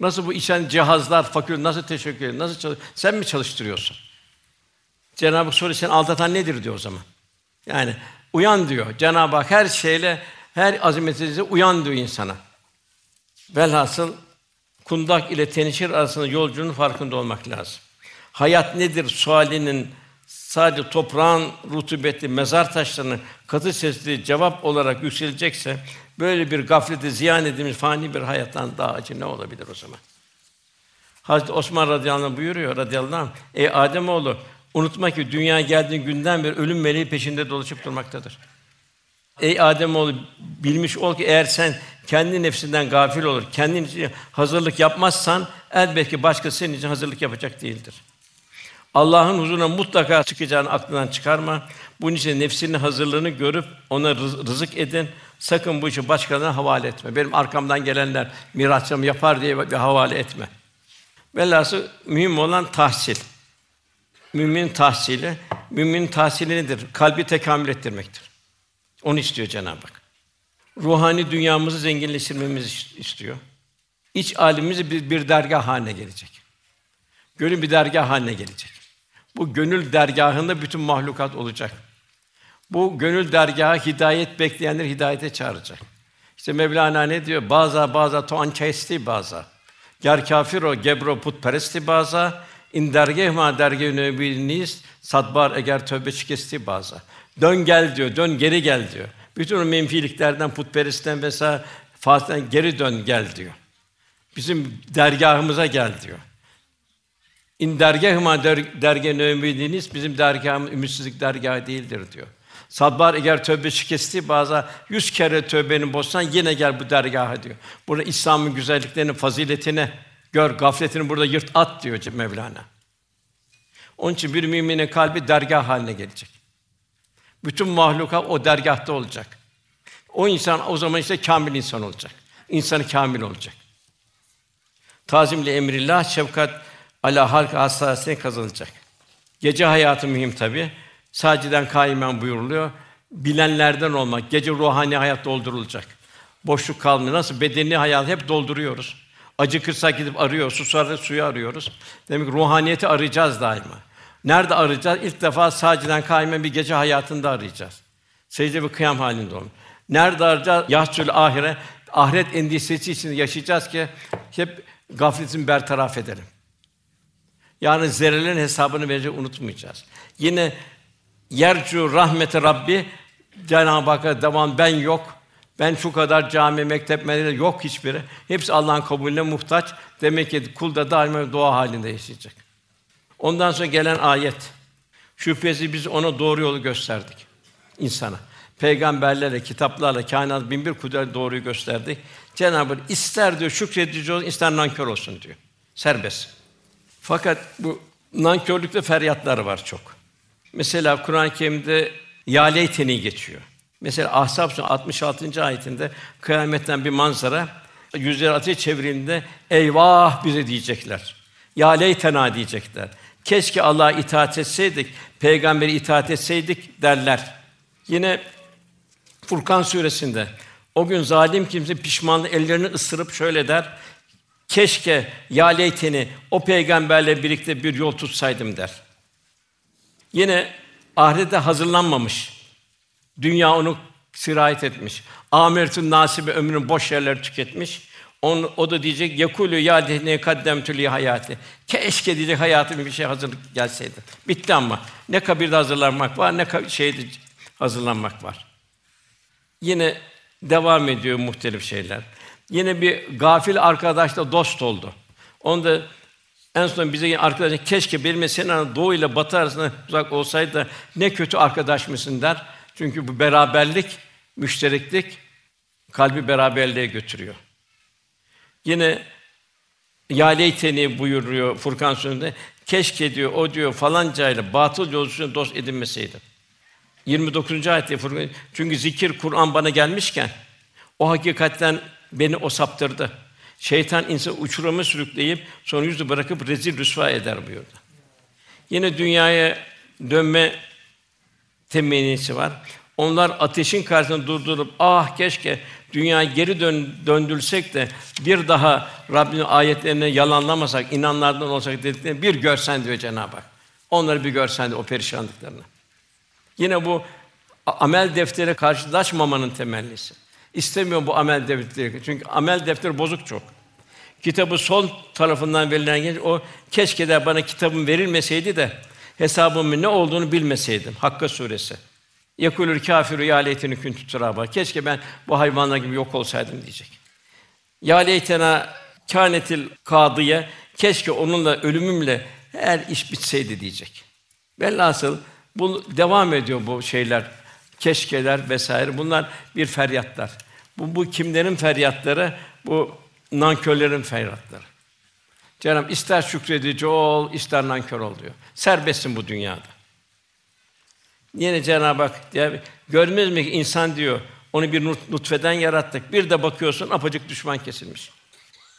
Nasıl bu işen cihazlar, fakir nasıl teşekkür ediyor? Nasıl çalış Sen mi çalıştırıyorsun? Cenab-ı Hak soruyor, sen aldatan nedir diyor o zaman. Yani uyan diyor. Cenab-ı Hak her şeyle, her azametinize uyan diyor insana. Velhasıl kundak ile tenişir arasında yolcunun farkında olmak lazım. Hayat nedir sualinin sadece toprağın rutubetli mezar taşlarının katı sesli cevap olarak yükselecekse böyle bir gaflete ziyan edilmiş fani bir hayattan daha acı ne olabilir o zaman? Hazreti Osman radıyallahu anh buyuruyor radıyallahu anh, ey Adem oğlu unutma ki dünya geldiğin günden beri ölüm meleği peşinde dolaşıp durmaktadır. Ey Adem oğlu bilmiş ol ki eğer sen kendi nefsinden gafil olur, kendin için hazırlık yapmazsan elbette başkası senin için hazırlık yapacak değildir. Allah'ın huzuruna mutlaka çıkacağını aklından çıkarma. Bunun için nefsinin hazırlığını görüp ona rızık edin. Sakın bu işi başkalarına havale etme. Benim arkamdan gelenler mirasçım yapar diye bir havale etme. Velhasıl mühim olan tahsil. Mümin tahsili, mümin tahsili nedir? Kalbi tekamül ettirmektir. Onu istiyor Cenab-ı Hak. Ruhani dünyamızı zenginleştirmemizi istiyor. İç alemimizi bir, bir dergah haline gelecek. Gönül bir dergah haline gelecek. Bu gönül dergahında bütün mahlukat olacak. Bu gönül dergahı hidayet bekleyenler hidayete çağıracak. İşte Mevlana ne diyor? Baza baza to ançesti baza. Ger kafir o gebro putperesti baza. İn dergeh ma dergeh nöbiniz sadbar eğer tövbe şikesti baza. Dön gel diyor, dön geri gel diyor. Bütün o menfiliklerden, putperestten vesaire fazladan geri dön gel diyor. Bizim dergahımıza gel diyor. İn dergâhıma der, dergâh ümidiniz bizim dergâhımız ümitsizlik dergahı değildir diyor. Sadbar eğer tövbe şikesti bazı yüz kere tövbeni bozsan yine gel bu dergaha diyor. Burada İslam'ın güzelliklerini, faziletini gör, gafletini burada yırt at diyor Mevlana. Onun için bir müminin kalbi dergah haline gelecek. Bütün mahlukat o dergahta olacak. O insan o zaman işte kamil insan olacak. İnsanı kamil olacak. Tazimli emrillah, şefkat ala halk hassasiyetine kazanılacak. Gece hayatı mühim tabi. Sadece'den kaimen buyuruluyor. Bilenlerden olmak, gece ruhani hayat doldurulacak. Boşluk kalmıyor. Nasıl bedeni hayat hep dolduruyoruz. Acıkırsak gidip arıyoruz, susarda suyu arıyoruz. Demek ki ruhaniyeti arayacağız daima. Nerede arayacağız? İlk defa sadece'den kaimen bir gece hayatında arayacağız. Secde ve kıyam halinde olun. Nerede arayacağız? Yahsül ahire, ahiret endişesi içinde yaşayacağız ki hep gafletini bertaraf edelim. Yani zerrelerin hesabını verecek unutmayacağız. Yine yercu rahmeti Rabbi Cenab-ı Hakk'a devam ben yok. Ben şu kadar cami, mektep, medrese yok hiçbiri. Hepsi Allah'ın kabulüne muhtaç. Demek ki kul da daima dua halinde yaşayacak. Ondan sonra gelen ayet. Şüphesiz biz ona doğru yolu gösterdik insana. Peygamberlerle, kitaplarla, kainat bin bir kudret doğruyu gösterdik. Cenab-ı Hak ister diyor şükredici olsun, ister nankör olsun diyor. Serbest. Fakat bu nankörlükte feryatlar var çok. Mesela Kur'an-ı Kerim'de yâleyteni geçiyor. Mesela Ahzab 66. ayetinde kıyametten bir manzara yüzleri ateş çevrildiğinde eyvah bize diyecekler. Ya leytena diyecekler. Keşke Allah'a itaat etseydik, peygamberi itaat etseydik derler. Yine Furkan suresinde o gün zalim kimse pişmanlı ellerini ısırıp şöyle der. Keşke ya leyteni o peygamberle birlikte bir yol tutsaydım der. Yine ahirete hazırlanmamış. Dünya onu sirayet etmiş. Ameretün nasibe ömrünün boş yerler tüketmiş. On, o da diyecek yekulü ya ne kaddemtü li hayati. Keşke diyecek hayatım bir şey hazırlık gelseydi. Bitti ama. Ne kabirde hazırlanmak var, ne şeyde hazırlanmak var. Yine devam ediyor muhtelif şeyler. Yine bir gafil arkadaşla dost oldu. Onda en son bize arkadaş keşke benim senin doğu ile batı arasında uzak olsaydı ne kötü arkadaş mısın der. Çünkü bu beraberlik, müştereklik kalbi beraberliğe götürüyor. Yine ya leyteni buyuruyor Furkan Suresi'nde. Keşke diyor o diyor falanca ile batıl yolcusuna dost edinmeseydi. 29. ayette Furkan çünkü zikir Kur'an bana gelmişken o hakikatten beni o saptırdı. Şeytan insan uçuruma sürükleyip sonra yüzü bırakıp rezil rüsva eder buyurdu. Yine dünyaya dönme temennisi var. Onlar ateşin karşısında durdurup ah keşke dünya geri dön, döndülsek de bir daha Rabbin ayetlerini yalanlamasak, inanlardan olsak dediklerini bir görsen diyor Cenab-ı Hak. Onları bir görsen de o perişanlıklarını. Yine bu amel defteri karşılaşmamanın temellisi. İstemiyorum bu amel defteri. Çünkü amel defteri bozuk çok. Kitabı sol tarafından verilen genç o keşke de bana kitabım verilmeseydi de hesabımın ne olduğunu bilmeseydim. Hakka suresi. Yekulül kâfiru ya leyteni kuntu. Keşke ben bu hayvanlar gibi yok olsaydım diyecek. Ya leytena kânetil kadıya keşke onunla ölümümle her iş bitseydi diyecek. Velhasıl bu devam ediyor bu şeyler, keşkeler vesaire. Bunlar bir feryatlar. Bu, bu kimlerin feryatları? Bu nankörlerin feryatları. Cenab ister şükredici ol, ister nankör ol diyor. Serbestsin bu dünyada. Yine Cenab-ı Hak diye görmez mi ki insan diyor onu bir nutfeden yarattık. Bir de bakıyorsun apacık düşman kesilmiş.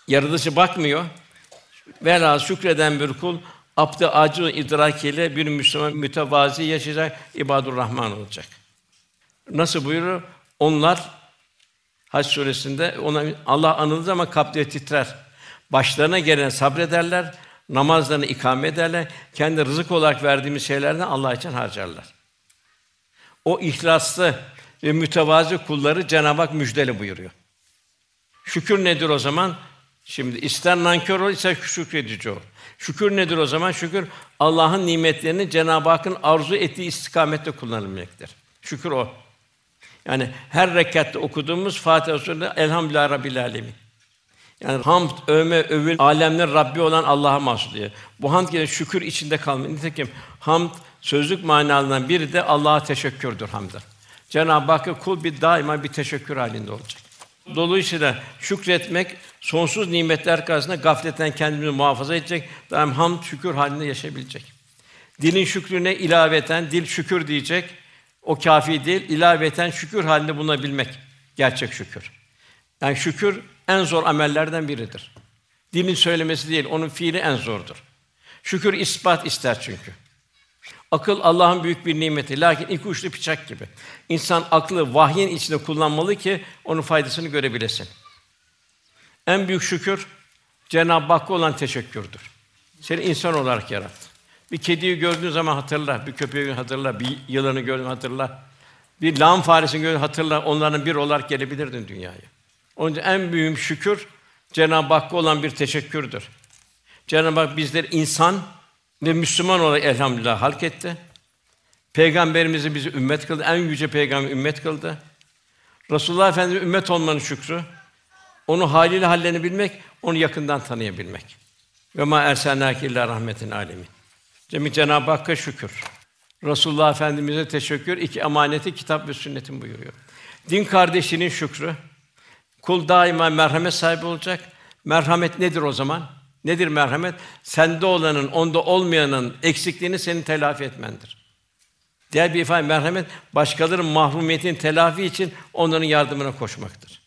Yaratıcı bakmıyor. Vela şükreden bir kul abd-ı acı idrakiyle bir Müslüman mütevazi yaşayacak, ibadur Rahman olacak. Nasıl buyurur? Onlar Hac suresinde ona Allah anıldığı zaman kalpleri titrer. Başlarına gelen sabrederler, namazlarını ikame ederler, kendi rızık olarak verdiğimiz şeylerden Allah için harcarlar. O ihlaslı ve mütevazi kulları Cenab-ı Hak müjdeli buyuruyor. Şükür nedir o zaman? Şimdi ister nankör ol, ister şükredici ol. Şükür nedir o zaman? Şükür Allah'ın nimetlerini Cenab-ı Hakk'ın arzu ettiği istikamette kullanılmaktır. Şükür o. Yani her rekatta okuduğumuz Fatiha Suresi Elhamdülillah Rabbil Alemin. Yani hamd, övme, övül, alemler Rabbi olan Allah'a mahsus diye. Bu hamd yine şükür içinde kalmıyor. Nitekim hamd sözlük manalarından biri de Allah'a teşekkürdür hamd. Cenab-ı Hakk'a kul bir daima bir teşekkür halinde olacak. Dolayısıyla şükretmek sonsuz nimetler karşısında gafletten kendimizi muhafaza edecek, daim hamd şükür halinde yaşayabilecek. Dilin şükrüne ilaveten dil şükür diyecek, O kafi değil, ilaveten şükür halinde bulunabilmek gerçek şükür. Yani şükür en zor amellerden biridir. Dilin söylemesi değil, onun fiili en zordur. Şükür ispat ister çünkü. Akıl Allah'ın büyük bir nimeti. Lakin iki uçlu bıçak gibi. İnsan aklı vahyin içinde kullanmalı ki onun faydasını görebilesin. En büyük şükür Cenab-ı Hakk'a olan teşekkürdür. Seni insan olarak yarattı. Bir kediyi gördüğün zaman hatırla, bir köpeği hatırla, bir yılanı gördüğün hatırla. Bir lağım faresini gördüğün hatırla, onların bir olarak gelebilirdin dünyaya. Onun için en büyük şükür Cenab-ı Hakk'a olan bir teşekkürdür. Cenab-ı Hak bizleri insan ve Müslüman olarak elhamdülillah halk etti. Peygamberimizi bizi ümmet kıldı. En yüce peygamber ümmet kıldı. Resulullah Efendimiz ümmet olmanın şükrü. Onu haliyle hallerini bilmek, onu yakından tanıyabilmek. Ve ma erselnâke illa rahmetin alemin. Cemi Cenab-ı Hakk'a şükür. Resulullah Efendimize teşekkür, iki emaneti kitap ve sünnetin buyuruyor. Din kardeşinin şükrü. Kul daima merhamet sahibi olacak. Merhamet nedir o zaman? Nedir merhamet? Sende olanın, onda olmayanın eksikliğini senin telafi etmendir. Diğer bir ifade merhamet başkalarının mahrumiyetini telafi için onların yardımına koşmaktır.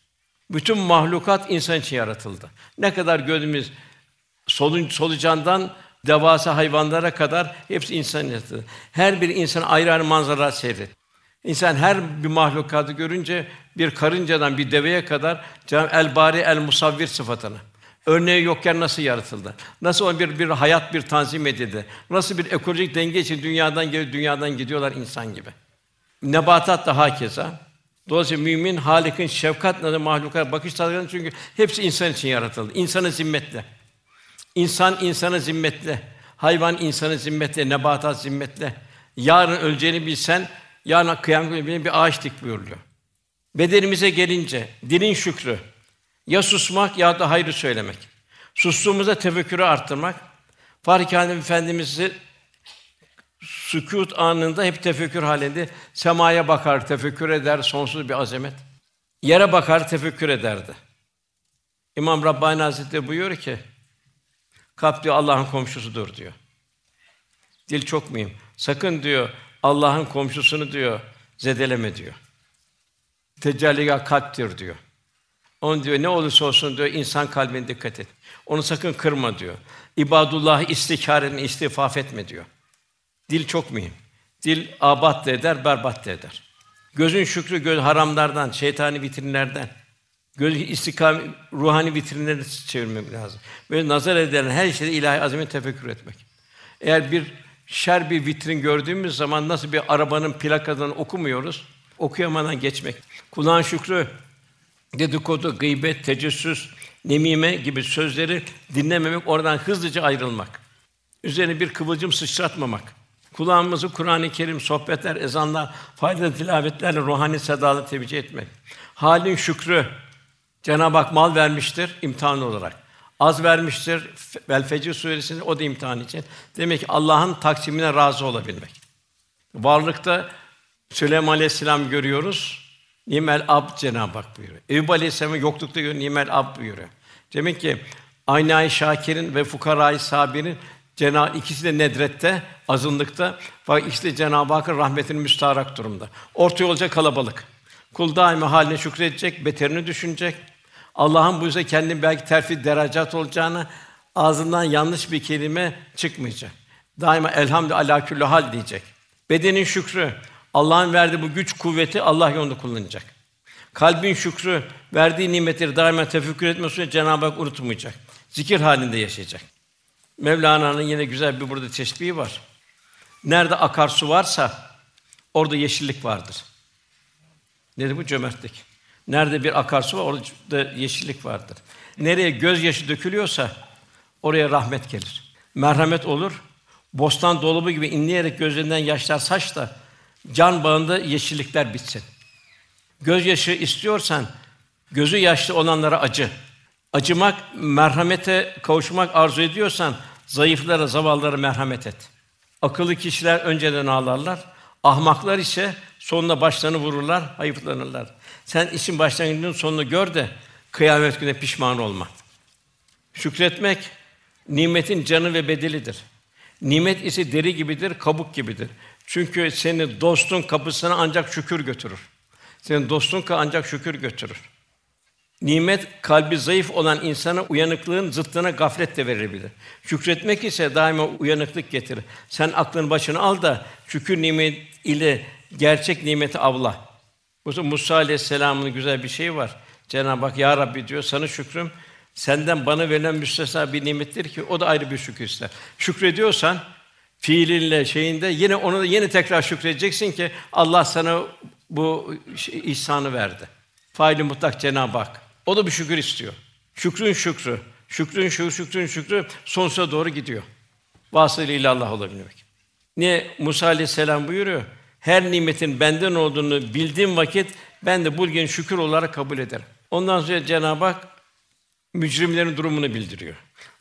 Bütün mahlukat insan için yaratıldı. Ne kadar gözümüz solun, solucandan devasa hayvanlara kadar hepsi insan yaratıldı. Her bir insan ayrı ayrı manzaralar seyret. İnsan her bir mahlukatı görünce bir karıncadan bir deveye kadar Cenab-ı El Bari El Musavvir sıfatını Örneği yokken nasıl yaratıldı? Nasıl bir bir hayat bir tanzim edildi? Nasıl bir ekolojik denge için dünyadan geliyor, dünyadan gidiyorlar insan gibi. Nebatat da hakeza. Dolayısıyla mümin Halik'in şefkatle de mahlukata bakış tarzı çünkü hepsi insan için yaratıldı. İnsanı zimmetle. İnsan insana zimmetle. Hayvan insanı zimmetle, nebatat zimmetle. Yarın öleceğini bilsen, yarın kıyamet günü bir ağaç dik buyuruyor. Bedenimize gelince dilin şükrü, ya susmak ya da hayrı söylemek. Sustuğumuzda tefekkürü arttırmak. Farikâne Efendimiz'i sükût anında hep tefekkür halinde semaya bakar, tefekkür eder, sonsuz bir azamet. Yere bakar, tefekkür ederdi. İmam Rabbani Hazretleri buyuruyor ki, kalp diyor Allah'ın komşusudur diyor. Dil çok mühim. Sakın diyor Allah'ın komşusunu diyor zedeleme diyor. Tecelliga kalptir diyor. On diyor ne olursa olsun diyor insan kalbine dikkat et. Onu sakın kırma diyor. İbadullah istikarenin istifaf etme diyor. Dil çok mühim. Dil abat da eder, berbat da eder. Gözün şükrü göz haramlardan, şeytani vitrinlerden. Göz istikam ruhani vitrinleri çevirmek lazım. Böyle nazar edilen her şeyde ilahi azamet tefekkür etmek. Eğer bir şer bir vitrin gördüğümüz zaman nasıl bir arabanın plakasını okumuyoruz, okuyamadan geçmek. Kulağın şükrü dedikodu, gıybet, tecessüs, nemime gibi sözleri dinlememek, oradan hızlıca ayrılmak. Üzerine bir kıvılcım sıçratmamak. Kulağımızı Kur'an-ı Kerim, sohbetler, ezanlar, faydalı tilavetlerle ruhani sedalı tevcih etmek. Halin şükrü. Cenab-ı Hak mal vermiştir imtihan olarak. Az vermiştir Vel Fecr suresinde o da imtihan için. Demek ki Allah'ın taksimine razı olabilmek. Varlıkta Süleyman Aleyhisselam görüyoruz. Nimel ab Cenab-ı Hak buyuruyor. Eyüp Aleyhisselam'ın yoklukta görüyor, nimel ab buyuruyor. Demek ki aynayı şakirin ve fukarayı sabirin Cenab ikisi de nedrette, azınlıkta fakat ikisi de Cenab-ı Hakk'ın rahmetinin müstaharak durumda. Ortaya olacak kalabalık. Kul daima haline şükredecek, beterini düşünecek. Allah'ın bu yüzden kendini belki terfi derecat olacağını ağzından yanlış bir kelime çıkmayacak. Daima elhamdülillah ala hal diyecek. Bedenin şükrü, Allah'ın verdiği bu güç kuvveti Allah yolunda kullanacak. Kalbin şükrü, verdiği nimetleri daima tefekkür etme sürece Cenab-ı Hak unutmayacak. Zikir halinde yaşayacak. Mevlana'nın yine güzel bir burada teşbihi var. Nerede akarsu varsa orada yeşillik vardır. Nedir bu cömertlik? Nerede bir akarsu var orada yeşillik vardır. Nereye gözyaşı dökülüyorsa oraya rahmet gelir. Merhamet olur. Bostan dolabı gibi inleyerek gözlerinden yaşlar saç da can bağında yeşillikler bitsin. Gözyaşı istiyorsan gözü yaşlı olanlara acı. Acımak, merhamete kavuşmak arzu ediyorsan zayıflara, zavallara merhamet et. Akıllı kişiler önceden ağlarlar. Ahmaklar ise sonunda başlarını vururlar, hayıflanırlar. Sen işin başlangıcının sonunu gör de kıyamet günü pişman olma. Şükretmek nimetin canı ve bedelidir. Nimet ise deri gibidir, kabuk gibidir. Çünkü seni dostun kapısına ancak şükür götürür. Senin dostun ancak şükür götürür. Nimet kalbi zayıf olan insana uyanıklığın zıttına gaflet de verebilir. Şükretmek ise daima uyanıklık getirir. Sen aklını başına al da şükür nimet ile gerçek nimeti avla. Musa aleyhisselamın güzel bir şeyi var. Cenab-ı Hak ya Rabbi diyor sana şükrüm senden bana verilen müstesna bir nimettir ki o da ayrı bir şükür ister. Şükrediyorsan fiilinle şeyinde yine onu yine tekrar şükredeceksin ki Allah sana bu ihsanı verdi. Faili mutlak Cenab-ı Hak. O da bir şükür istiyor. Şükrün şükrü, şükrün şükrü, şükrün şükrü sonsuza doğru gidiyor. Vasıl Allah olabilmek. Niye Musa aleyhisselam buyuruyor? Her nimetin benden olduğunu bildiğim vakit ben de bugün şükür olarak kabul ederim. Ondan sonra Cenab-ı Hak mücrimlerin durumunu bildiriyor.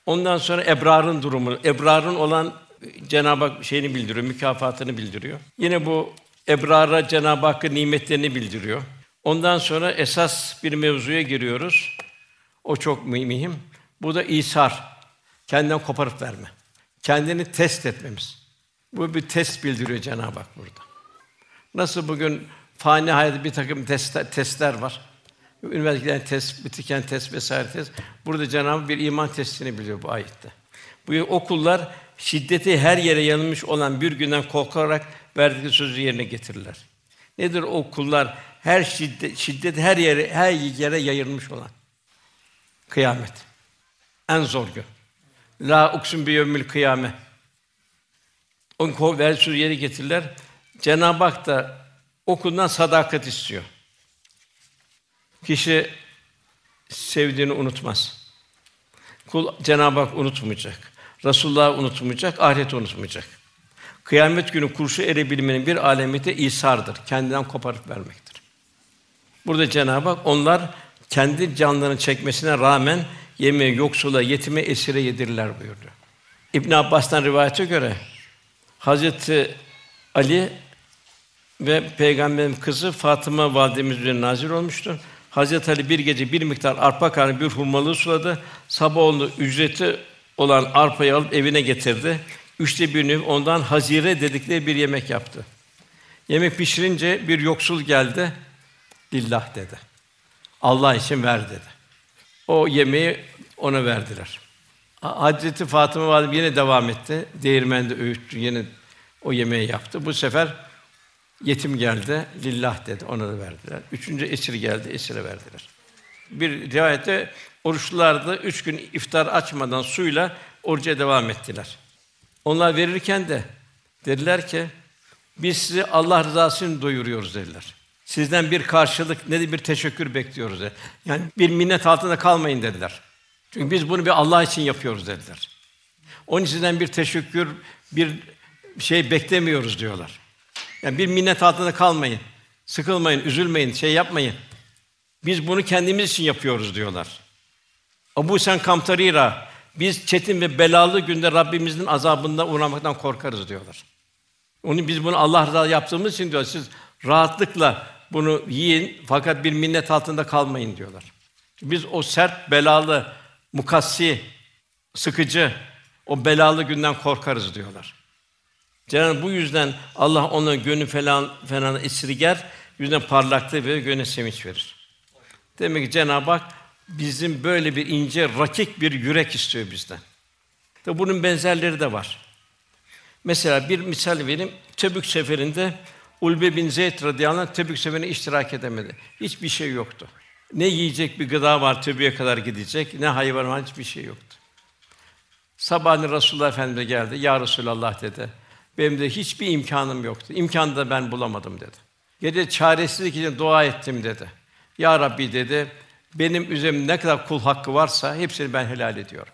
Ondan sonra ebrarın durumunu, ebrarın olan Cenab-ı Hak şeyini bildiriyor, mükafatını bildiriyor. Yine bu ebrara Cenab-ı Hakk'ın nimetlerini bildiriyor. Ondan sonra esas bir mevzuya giriyoruz. O çok mühim. Bu da İsar. Kendinden koparıp verme. Kendini test etmemiz. Bu bir test bildiriyor Cenab-ı Hak burada. Nasıl bugün fani hayatta bir takım testler, testler var. Üniversiteden test, bitiken test vesaire test. Burada Cenab-ı Hak bir iman testini biliyor bu ayette. Bu okullar şiddeti her yere yanılmış olan bir günden korkarak verdikleri sözü yerine getirirler. Nedir o kullar? Her şiddet, şiddet her yere, her yere yayılmış olan. Kıyamet. En zor gün. La uksun bi yevmil kıyame. O ver sözü yere getirirler. Cenab-ı Hak da okuldan sadakat istiyor. Kişi sevdiğini unutmaz. Kul Cenab-ı Hak unutmayacak. Resulullah unutmayacak, ahiret unutmayacak. Kıyamet günü kurşu erebilmenin bir alameti İsa'dır. Kendinden koparıp vermektir. Burada Cenab-ı Hak onlar kendi canlarını çekmesine rağmen yemeği yoksula, yetime, esire yedirirler buyurdu. İbn Abbas'tan rivayete göre Hazreti Ali ve Peygamberin kızı Fatıma validemiz üzerine nazil olmuştu. Hazreti Ali bir gece bir miktar arpa karnı bir hurmalığı suladı. Sabah oldu ücreti olan arpayı alıp evine getirdi. Üçte birini ondan hazire dedikleri bir yemek yaptı. Yemek pişirince bir yoksul geldi. Lillah dedi. Allah için ver dedi. O yemeği ona verdiler. Hazreti Fatıma validem yine devam etti. Değirmende öğüttü, yine o yemeği yaptı. Bu sefer yetim geldi, lillah dedi, ona da verdiler. Üçüncü esir geldi, esire verdiler. Bir rivayette oruçlular üç gün iftar açmadan suyla oruca devam ettiler. Onlar verirken de dediler ki biz sizi Allah rızası için doyuruyoruz dediler. Sizden bir karşılık, ne de bir teşekkür bekliyoruz. Dedi. Yani bir minnet altında kalmayın dediler. Çünkü biz bunu bir Allah için yapıyoruz dediler. Onun sizden bir teşekkür, bir şey beklemiyoruz diyorlar. Yani bir minnet altında kalmayın. Sıkılmayın, üzülmeyin, şey yapmayın. Biz bunu kendimiz için yapıyoruz diyorlar. Abu Sen Kamtarira biz çetin ve belalı günde Rabbimizin azabından uğramaktan korkarız diyorlar. Onu biz bunu Allah rızası yaptığımız için diyor. Siz rahatlıkla bunu yiyin fakat bir minnet altında kalmayın diyorlar. Biz o sert, belalı, mukassi, sıkıcı o belalı günden korkarız diyorlar. Cenab-ı bu yüzden Allah ona gönlü falan falan esirger, yüzüne parlaklığı ve gönlüne sevinç verir. Demek ki Cenab-ı Hak bizim böyle bir ince, rakik bir yürek istiyor bizden. Tabi bunun benzerleri de var. Mesela bir misal vereyim. Tebük seferinde Ulbe bin Zeyd radıyallahu anh Tebük seferine iştirak edemedi. Hiçbir şey yoktu. Ne yiyecek bir gıda var Tebük'e kadar gidecek, ne hayvan var, hiçbir şey yoktu. Sabahleyin Resulullah Efendimiz geldi. Ya Resulallah dedi. Benim de hiçbir imkanım yoktu. İmkanı da ben bulamadım dedi. Gece çaresizlik için dua ettim dedi. Ya Rabbi dedi, benim üzerimde ne kadar kul hakkı varsa hepsini ben helal ediyorum.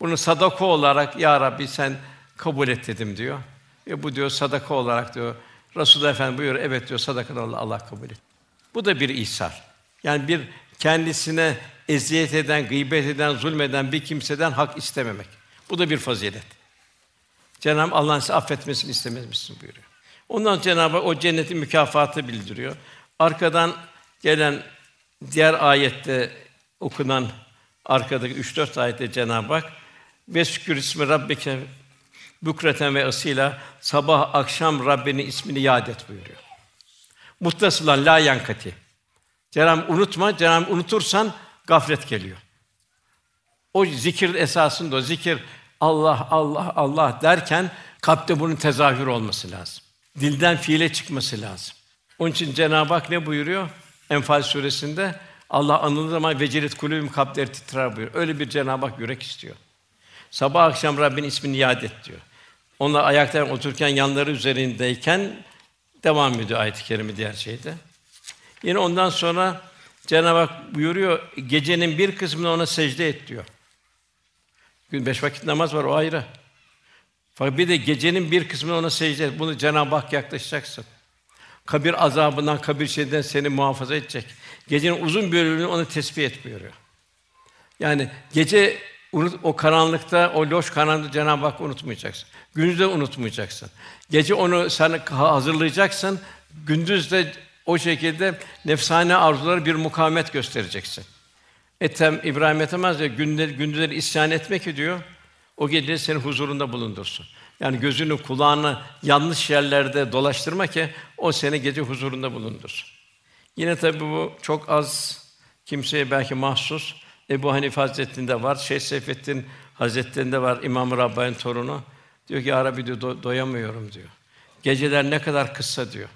Bunu sadaka olarak ya Rabbi sen kabul et dedim diyor. Ve bu diyor sadaka olarak diyor. Resulullah Efendimiz buyuruyor, evet diyor sadaka Allah, kabul et. Bu da bir ihsar. Yani bir kendisine eziyet eden, gıybet eden, zulmeden bir kimseden hak istememek. Bu da bir fazilet. Cenab-ı Allah'ın size affetmesini istemez misin buyuruyor. Ondan Cenab-ı Hak o cennetin mükafatı bildiriyor. Arkadan gelen diğer ayette okunan arkadaki üç dört ayette Cenab-ı Hak ve şükür ismi rabbike bükreten ve asıyla sabah akşam Rabbinin ismini yad et buyuruyor. Muttasılan la yankati. Cenab-ı unutma, Cenab-ı unutursan gaflet geliyor. O zikir esasında o zikir Allah Allah Allah derken kalpte bunun tezahür olması lazım. Dilden fiile çıkması lazım. Onun için Cenab-ı Hak ne buyuruyor? Enfal suresinde Allah anıldığı zaman vecilet kulübüm kalpleri titrer buyuruyor. Öyle bir Cenab-ı Hak yürek istiyor. Sabah akşam Rabbin ismini yad et diyor. Onlar ayakta otururken yanları üzerindeyken devam ediyor ayet-i kerime diğer şeyde. Yine ondan sonra Cenab-ı Hak buyuruyor, gecenin bir kısmını ona secde et diyor. Gün beş vakit namaz var o ayrı. Fakat bir de gecenin bir kısmını ona secde et. Bunu Cenab-ı Hak yaklaşacaksın. Kabir azabından, kabir şeyden seni muhafaza edecek. Gecenin uzun bir bölümünü ona tesbih et buyuruyor. Yani gece unut, o karanlıkta, o loş karanlıkta Cenab-ı Hak unutmayacaksın. Gündüz de unutmayacaksın. Gece onu sen hazırlayacaksın. Gündüz de o şekilde nefsane arzuları bir mukavemet göstereceksin. Etem İbrahim Ethemez ya gündüz, gündüzleri isyan etmek ediyor. O gece senin huzurunda bulundursun. Yani gözünü, kulağını yanlış yerlerde dolaştırma ki o seni gece huzurunda bulundursun. Yine tabi bu çok az kimseye belki mahsus. Ebu Hanife Hazretleri'nde var, Şeyh Seyfettin Hazretleri'nde var, İmam Rabbani'nin torunu. Diyor ki ya Rabbi diyor do- doyamıyorum diyor. Geceler ne kadar kısa diyor.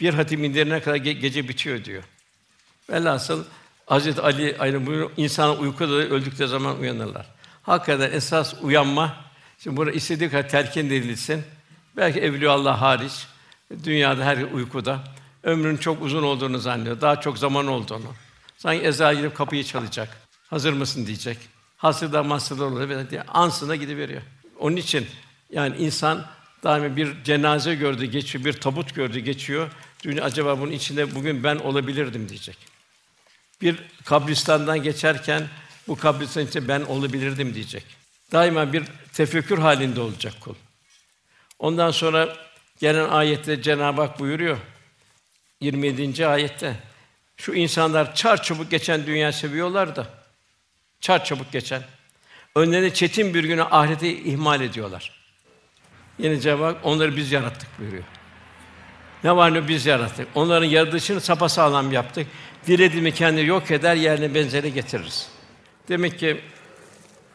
Bir hatim indirene kadar ge- gece bitiyor diyor. Velhasıl Hazreti Ali aynı buyuruyor, insan uykuda da öldükleri zaman uyanırlar. Hakikaten esas uyanma, şimdi burada istediği kadar terkin edilsin. Belki evliya Allah hariç, dünyada her uykuda. Ömrün çok uzun olduğunu zannediyor, daha çok zaman olduğunu. Sanki Ezra girip kapıyı çalacak. Hazır mısın diyecek. Hasırda masırda olur ansına gidiveriyor. Onun için yani insan daima bir cenaze gördü geçiyor, bir tabut gördü geçiyor. Dünya acaba bunun içinde bugün ben olabilirdim diyecek. Bir kabristandan geçerken bu kabristan içinde ben olabilirdim diyecek. Daima bir tefekkür halinde olacak kul. Ondan sonra gelen ayette Cenab-ı Hak buyuruyor 27. ayette şu insanlar çar çabuk geçen dünya seviyorlar da çar çabuk geçen önlerine çetin bir günü ahireti ihmal ediyorlar. Yine cevap onları biz yarattık buyuruyor. Ne var ne biz yarattık. Onların yaratılışını sapasağlam yaptık. Dilediğimi kendi yok eder, yerine benzeri getiririz. Demek ki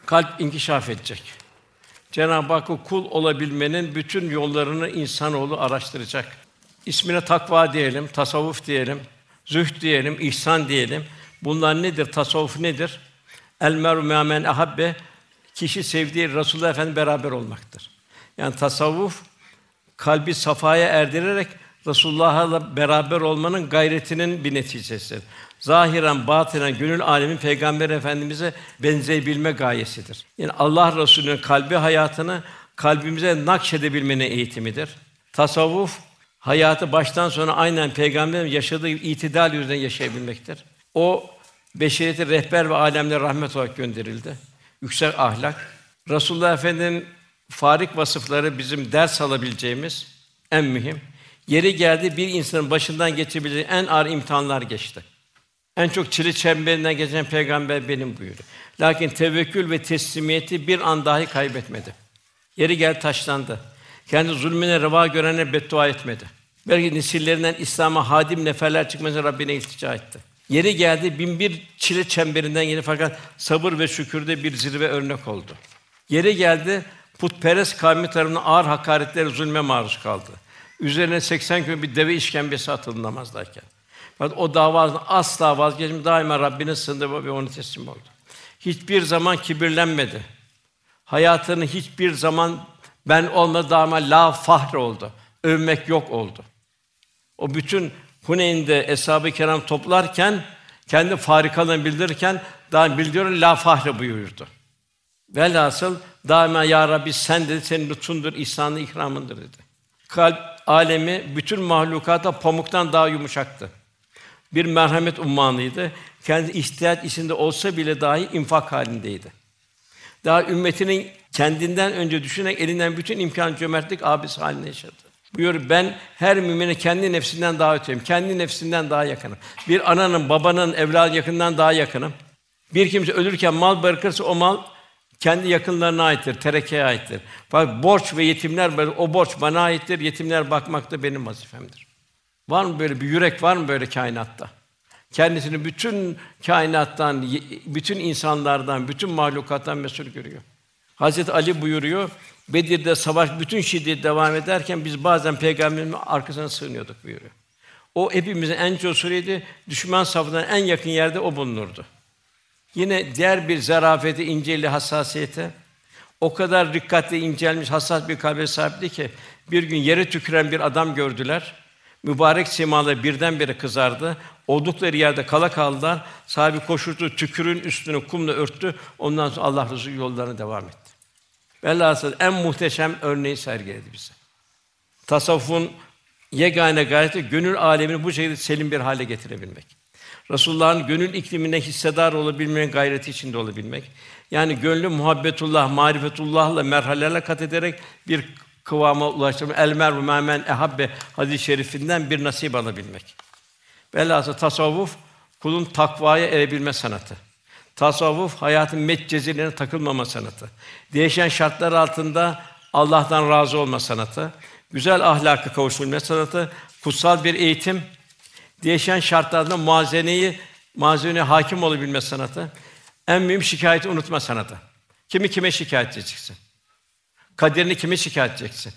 kalp inkişaf edecek. Cenab-ı Hakk'a kul olabilmenin bütün yollarını insanoğlu araştıracak. İsmine takva diyelim, tasavvuf diyelim, zühd diyelim, ihsan diyelim. Bunlar nedir? Tasavvuf nedir? El meru men ahabbe kişi sevdiği Resulullah Efendimiz beraber olmaktır. Yani tasavvuf kalbi safaya erdirerek Resulullah'la beraber olmanın gayretinin bir neticesidir. Zahiren, batinen gönül alemin Peygamber Efendimize benzeyebilme gayesidir. Yani Allah Resulü'nün kalbi hayatını kalbimize nakşedebilmenin eğitimidir. Tasavvuf hayatı baştan sona aynen Peygamberin yaşadığı itidal üzerine yaşayabilmektir. O beşeriyete rehber ve alemlere rahmet olarak gönderildi. Yüksek ahlak. Resulullah Efendimiz'in farik vasıfları bizim ders alabileceğimiz en mühim. Yeri geldi bir insanın başından geçebileceği en ağır imtihanlar geçti. En çok çile çemberinden geçen peygamber benim buyurdu. Lakin tevekkül ve teslimiyeti bir an dahi kaybetmedi. Yeri gel taşlandı. Kendi zulmüne reva görene beddua etmedi. Belki nesillerinden İslam'a hadim neferler çıkmasına Rabbine iltica etti. Yeri geldi bin bir çile çemberinden yeni fakat sabır ve şükürde bir zirve örnek oldu. Yeri geldi putperest kavmi tarafından ağır hakaretlere, zulme maruz kaldı. Üzerine 80 gün bir deve işkembesi atıldı namazdayken. O davadan asla vazgeçmedi. Daima Rabbine sığındı ve onu teslim oldu. Hiçbir zaman kibirlenmedi. Hayatını hiçbir zaman ben olma daima la fahr oldu. Övmek yok oldu. O bütün Huneyn'de eshab-ı kiram toplarken kendi farikalığını bildirirken daha bildiriyor la fahre buyurdu. Velhasıl daima ya Rabbi sen dedi senin lütfundur, ihsanı ikramındır dedi. Kalp alemi bütün mahlukata pamuktan daha yumuşaktı. Bir merhamet ummanıydı. Kendi ihtiyaç içinde olsa bile dahi infak halindeydi. Daha ümmetinin kendinden önce düşünerek elinden bütün imkan cömertlik abisi haline yaşadı. Buyur ben her mümine kendi nefsinden daha öteyim. Kendi nefsinden daha yakınım. Bir ananın, babanın, evladı yakından daha yakınım. Bir kimse ölürken mal bırakırsa o mal kendi yakınlarına aittir, terekeye aittir. Bak borç ve yetimler o borç bana aittir, yetimler bakmak da benim vazifemdir. Var mı böyle bir yürek var mı böyle kainatta? Kendisini bütün kainattan, bütün insanlardan, bütün mahlukattan mesul görüyor. Hazreti Ali buyuruyor, Bedir'de savaş bütün şiddet devam ederken biz bazen peygamberin arkasına sığınıyorduk buyuruyor. O hepimizin en cosuruydu. Düşman safından en yakın yerde o bulunurdu. Yine diğer bir zarafeti, inceli, hassasiyete o kadar dikkatli incelmiş, hassas bir kalbe sahipti ki bir gün yere tüküren bir adam gördüler. Mübarek simaları birdenbire kızardı. Oldukları yerde kala kaldılar. Sahibi koşurdu, tükürün üstünü kumla örttü. Ondan sonra Allah Resulü yollarına devam etti. Velhasıl en muhteşem örneği sergiledi bize. Tasavvufun yegane gayeti gönül alemini bu şekilde selim bir hale getirebilmek. Resulullah'ın gönül iklimine hissedar olabilmenin gayreti içinde olabilmek. Yani gönlü muhabbetullah, marifetullah'la merhalelerle kat ederek bir kıvama ulaştırmak. El merhu memen ehabbe hadis-i şerifinden bir nasip alabilmek. Velhâsıl tasavvuf kulun takvaya erebilme sanatı. Tasavvuf hayatın metcezilerine takılmama sanatı. Değişen şartlar altında Allah'tan razı olma sanatı. Güzel ahlaka kavuşturma sanatı, kutsal bir eğitim, değişen şartlarda muazeneyi, muazeneye hakim olabilme sanatı. En mühim şikayeti unutma sanatı. Kimi kime şikayet edeceksin? Kaderini kime şikayet edeceksin?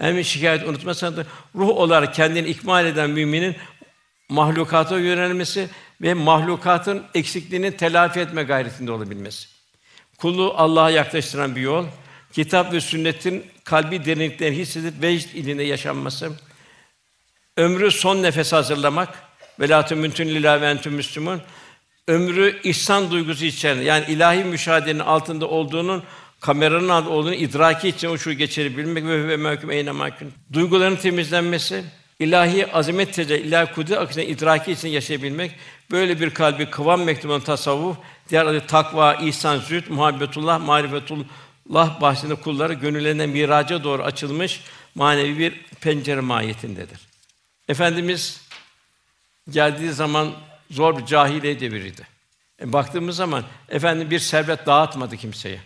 En mühim şikayet unutma sanatı. Ruh olarak kendini ikmal eden müminin mahlukata yönelmesi ve mahlukatın eksikliğini telafi etme gayretinde olabilmesi. Kulu Allah'a yaklaştıran bir yol, kitap ve sünnetin kalbi derinliklerini hissedip vecd ilinde yaşanması, ömrü son nefes hazırlamak, velatü müntün lillahi ve entüm müslümun, ömrü ihsan duygusu içeren, yani ilahi müşahedenin altında olduğunun kameranın altında olduğunu idraki için o şu geçirebilmek ve ve mahkum eyne mahkum. Duyguların temizlenmesi, ilahi azamet tecelli, ilahi kudret akışına idraki için yaşayabilmek, böyle bir kalbi kıvam mektubunun tasavvuf, diğer adı takva, ihsan, zühd, muhabbetullah, marifetullah bahsinde kulları gönüllerine miraca doğru açılmış manevi bir pencere mahiyetindedir. Efendimiz geldiği zaman zor bir cahiliye deviriydi. E, baktığımız zaman efendim bir servet dağıtmadı kimseye.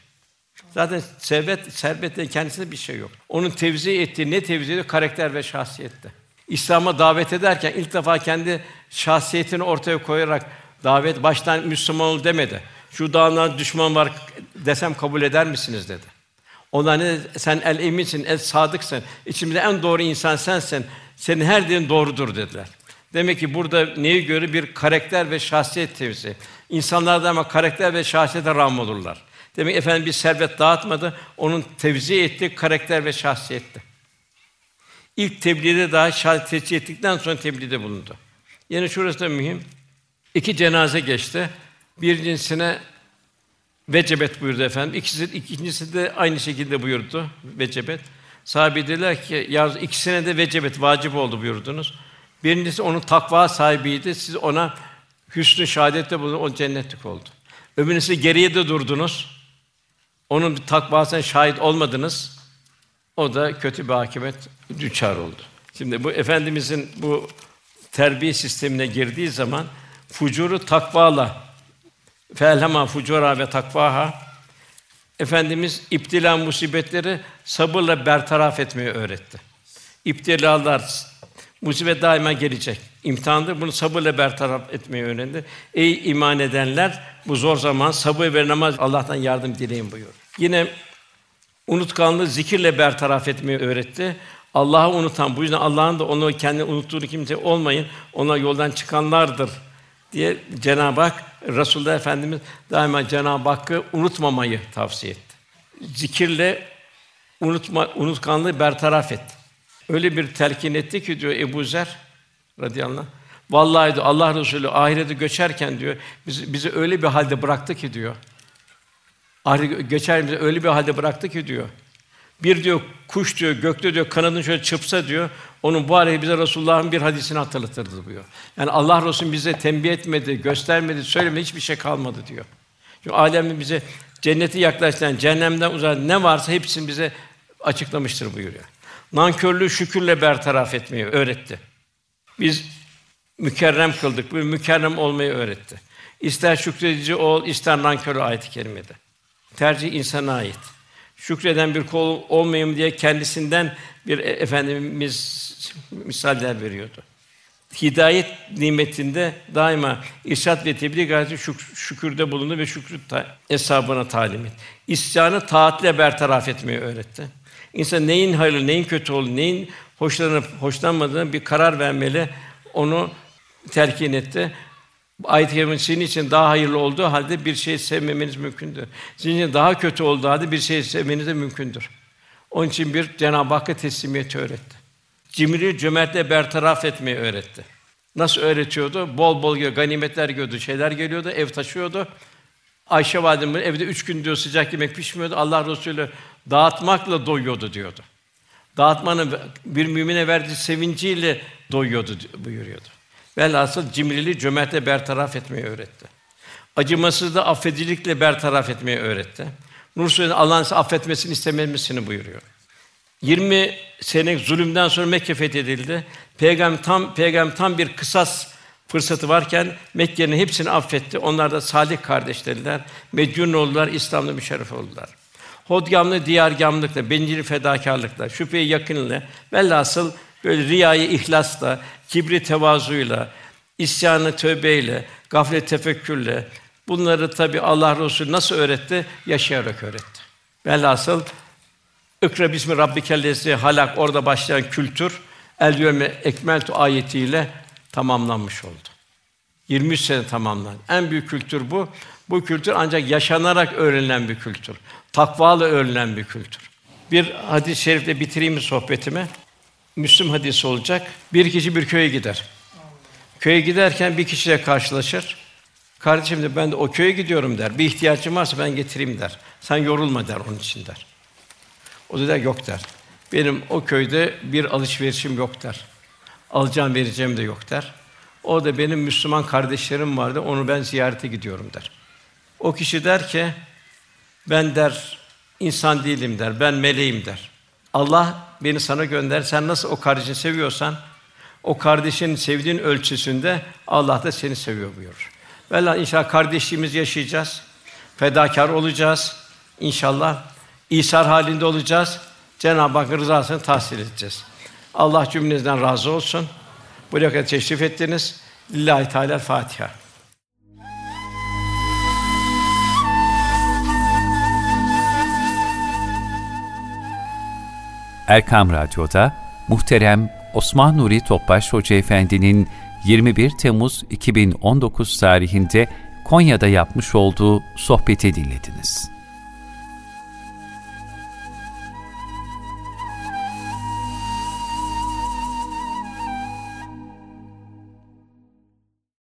Zaten servet servetten kendisinde bir şey yok. Onun tevzi ettiği ne tevzi ediyor? Karakter ve şahsiyette. İslam'a davet ederken ilk defa kendi şahsiyetini ortaya koyarak davet baştan Müslüman ol demedi. Şu dağından düşman var desem kabul eder misiniz dedi. Ona ne sen el eminsin, el sadıksın. İçimizde en doğru insan sensin. Senin her dediğin doğrudur dediler. Demek ki burada neyi göre bir karakter ve şahsiyet tevzi. İnsanlar da ama karakter ve şahsiyete rağm olurlar. Demek efendim bir servet dağıtmadı, onun tevzi etti karakter ve şahsiyetti. İlk tebliğde daha şahit ettikten sonra tebliğde bulundu. Yine şurası da mühim. İki cenaze geçti. Birincisine vecebet buyurdu efendim. İkisi, ikincisi de aynı şekilde buyurdu vecebet. Sahabe dediler ki ya ikisine de vecebet vacip oldu buyurdunuz. Birincisi onun takva sahibiydi. Siz ona hüsnü şahadette bulun, o cennetlik oldu. Öbürüncüsü geriye de durdunuz. Onun takvasına şahit olmadınız. O da kötü bir akıbet düçar oldu. Şimdi bu efendimizin bu terbiye sistemine girdiği zaman fucuru takvala felhema fucura ve takvaha Efendimiz iptila musibetleri sabırla bertaraf etmeyi öğretti. İptilalar, musibet daima gelecek. İmtihandır. Bunu sabırla bertaraf etmeyi öğrendi. Ey iman edenler, bu zor zaman sabır ve namaz Allah'tan yardım dileyin buyur. Yine unutkanlığı zikirle bertaraf etmeyi öğretti. Allah'ı unutan, bu yüzden Allah'ın da onu kendi unuttuğunu kimse olmayın. Ona yoldan çıkanlardır diye Cenab-ı Hak Resulullah Efendimiz daima Cenab-ı Hakk'ı unutmamayı tavsiye etti. Zikirle unutma unutkanlığı bertaraf etti. Öyle bir telkin etti ki diyor Ebu Zer radıyallahu anh, Vallahi diyor, Allah Resulü ahirete göçerken diyor bizi, bizi öyle bir halde bıraktı ki diyor. Ahirete göçer bizi öyle bir halde bıraktı ki diyor. Bir diyor kuş diyor gökte diyor kanadını şöyle çırpsa diyor onun bu arayı bize Resulullah'ın bir hadisini hatırlatırdı diyor. Yani Allah Resulü bize tembih etmedi, göstermedi, söylemedi hiçbir şey kalmadı diyor. Çünkü alemde bize cenneti yaklaştıran, cehennemden uzak ne varsa hepsini bize açıklamıştır buyuruyor. Nankörlüğü şükürle bertaraf etmeyi öğretti. Biz mükerrem kıldık. Bu mükerrem olmayı öğretti. İster şükredici ol, ister nankör ayet-i kerimede. Tercih insana ait. Şükreden bir kul olmayayım diye kendisinden bir e, efendimiz misaller veriyordu. Hidayet nimetinde daima irşad ve tebliğ gayesi şük- şükürde bulundu ve şükrü ta- hesabına talim etti. İsyanı taatle bertaraf etmeyi öğretti. İnsan neyin hayırlı, neyin kötü olduğunu, neyin hoşlanıp hoşlanmadığını bir karar vermeli. Onu terkin etti. Ayet-i Kerime sizin için daha hayırlı olduğu halde bir şey sevmemeniz mümkündür. Sizin için daha kötü olduğu halde bir şey sevmeniz de mümkündür. Onun için bir Cenab-ı Hakk'a teslimiyeti öğretti. Cimri cömertle bertaraf etmeyi öğretti. Nasıl öğretiyordu? Bol bol geliyor, ganimetler geliyordu, şeyler geliyordu, ev taşıyordu. Ayşe validemiz evde üç gün diyor sıcak yemek pişmiyordu. Allah Resulü dağıtmakla doyuyordu diyordu. Dağıtmanın bir mümine verdiği sevinciyle doyuyordu buyuruyordu. Velhasıl cimriliği cömertle bertaraf etmeyi öğretti. Acımasızlığı affedicilikle bertaraf etmeyi öğretti. Nur Suresi'nde Allah'ın size affetmesini istememesini buyuruyor. 20 sene zulümden sonra Mekke fethedildi. Peygamber tam peygamber tam bir kısas fırsatı varken Mekke'nin hepsini affetti. Onlar da salih kardeşleriler. Medyun oldular, İslam'da müşerref oldular. Hodgamlı diyargamlıkla, bencil fedakarlıkla, şüpheyi yakınla, velhasıl böyle riyayı ihlasla, kibri tevazuyla, isyanı tövbeyle, gaflet tefekkürle bunları tabi Allah Resulü nasıl öğretti? Yaşayarak öğretti. Velhasıl İkra bismi rabbikellezi halak orada başlayan kültür el yevme ekmeltu ayetiyle tamamlanmış oldu. 23 sene tamamlandı. En büyük kültür bu. Bu kültür ancak yaşanarak öğrenilen bir kültür. Takvalı öğrenilen bir kültür. Bir hadis-i şerifle bitireyim sohbetimi. Müslüm hadisi olacak. Bir kişi bir köye gider. Köye giderken bir kişiyle karşılaşır. Kardeşim de ben de o köye gidiyorum der. Bir ihtiyacım varsa ben getireyim der. Sen yorulma der onun için der. O da der yok der. Benim o köyde bir alışverişim yok der. Alacağım vereceğim de yok der. O da benim Müslüman kardeşlerim vardı. Onu ben ziyarete gidiyorum der. O kişi der ki ben der insan değilim der. Ben meleğim der. Allah beni sana gönder. Sen nasıl o kardeşini seviyorsan o kardeşin sevdiğin ölçüsünde Allah da seni seviyor buyurur. Valla inşallah kardeşliğimizi yaşayacağız. Fedakar olacağız. İnşallah İsar halinde olacağız. Cenab-ı Hakk'ın rızasını tahsil edeceğiz. Allah cümlenizden razı olsun. Buraya kadar teşrif ettiniz. Lillahi Teala Fatiha. Erkam Radyo'da muhterem Osman Nuri Topbaş Hoca Efendi'nin 21 Temmuz 2019 tarihinde Konya'da yapmış olduğu sohbeti dinlediniz.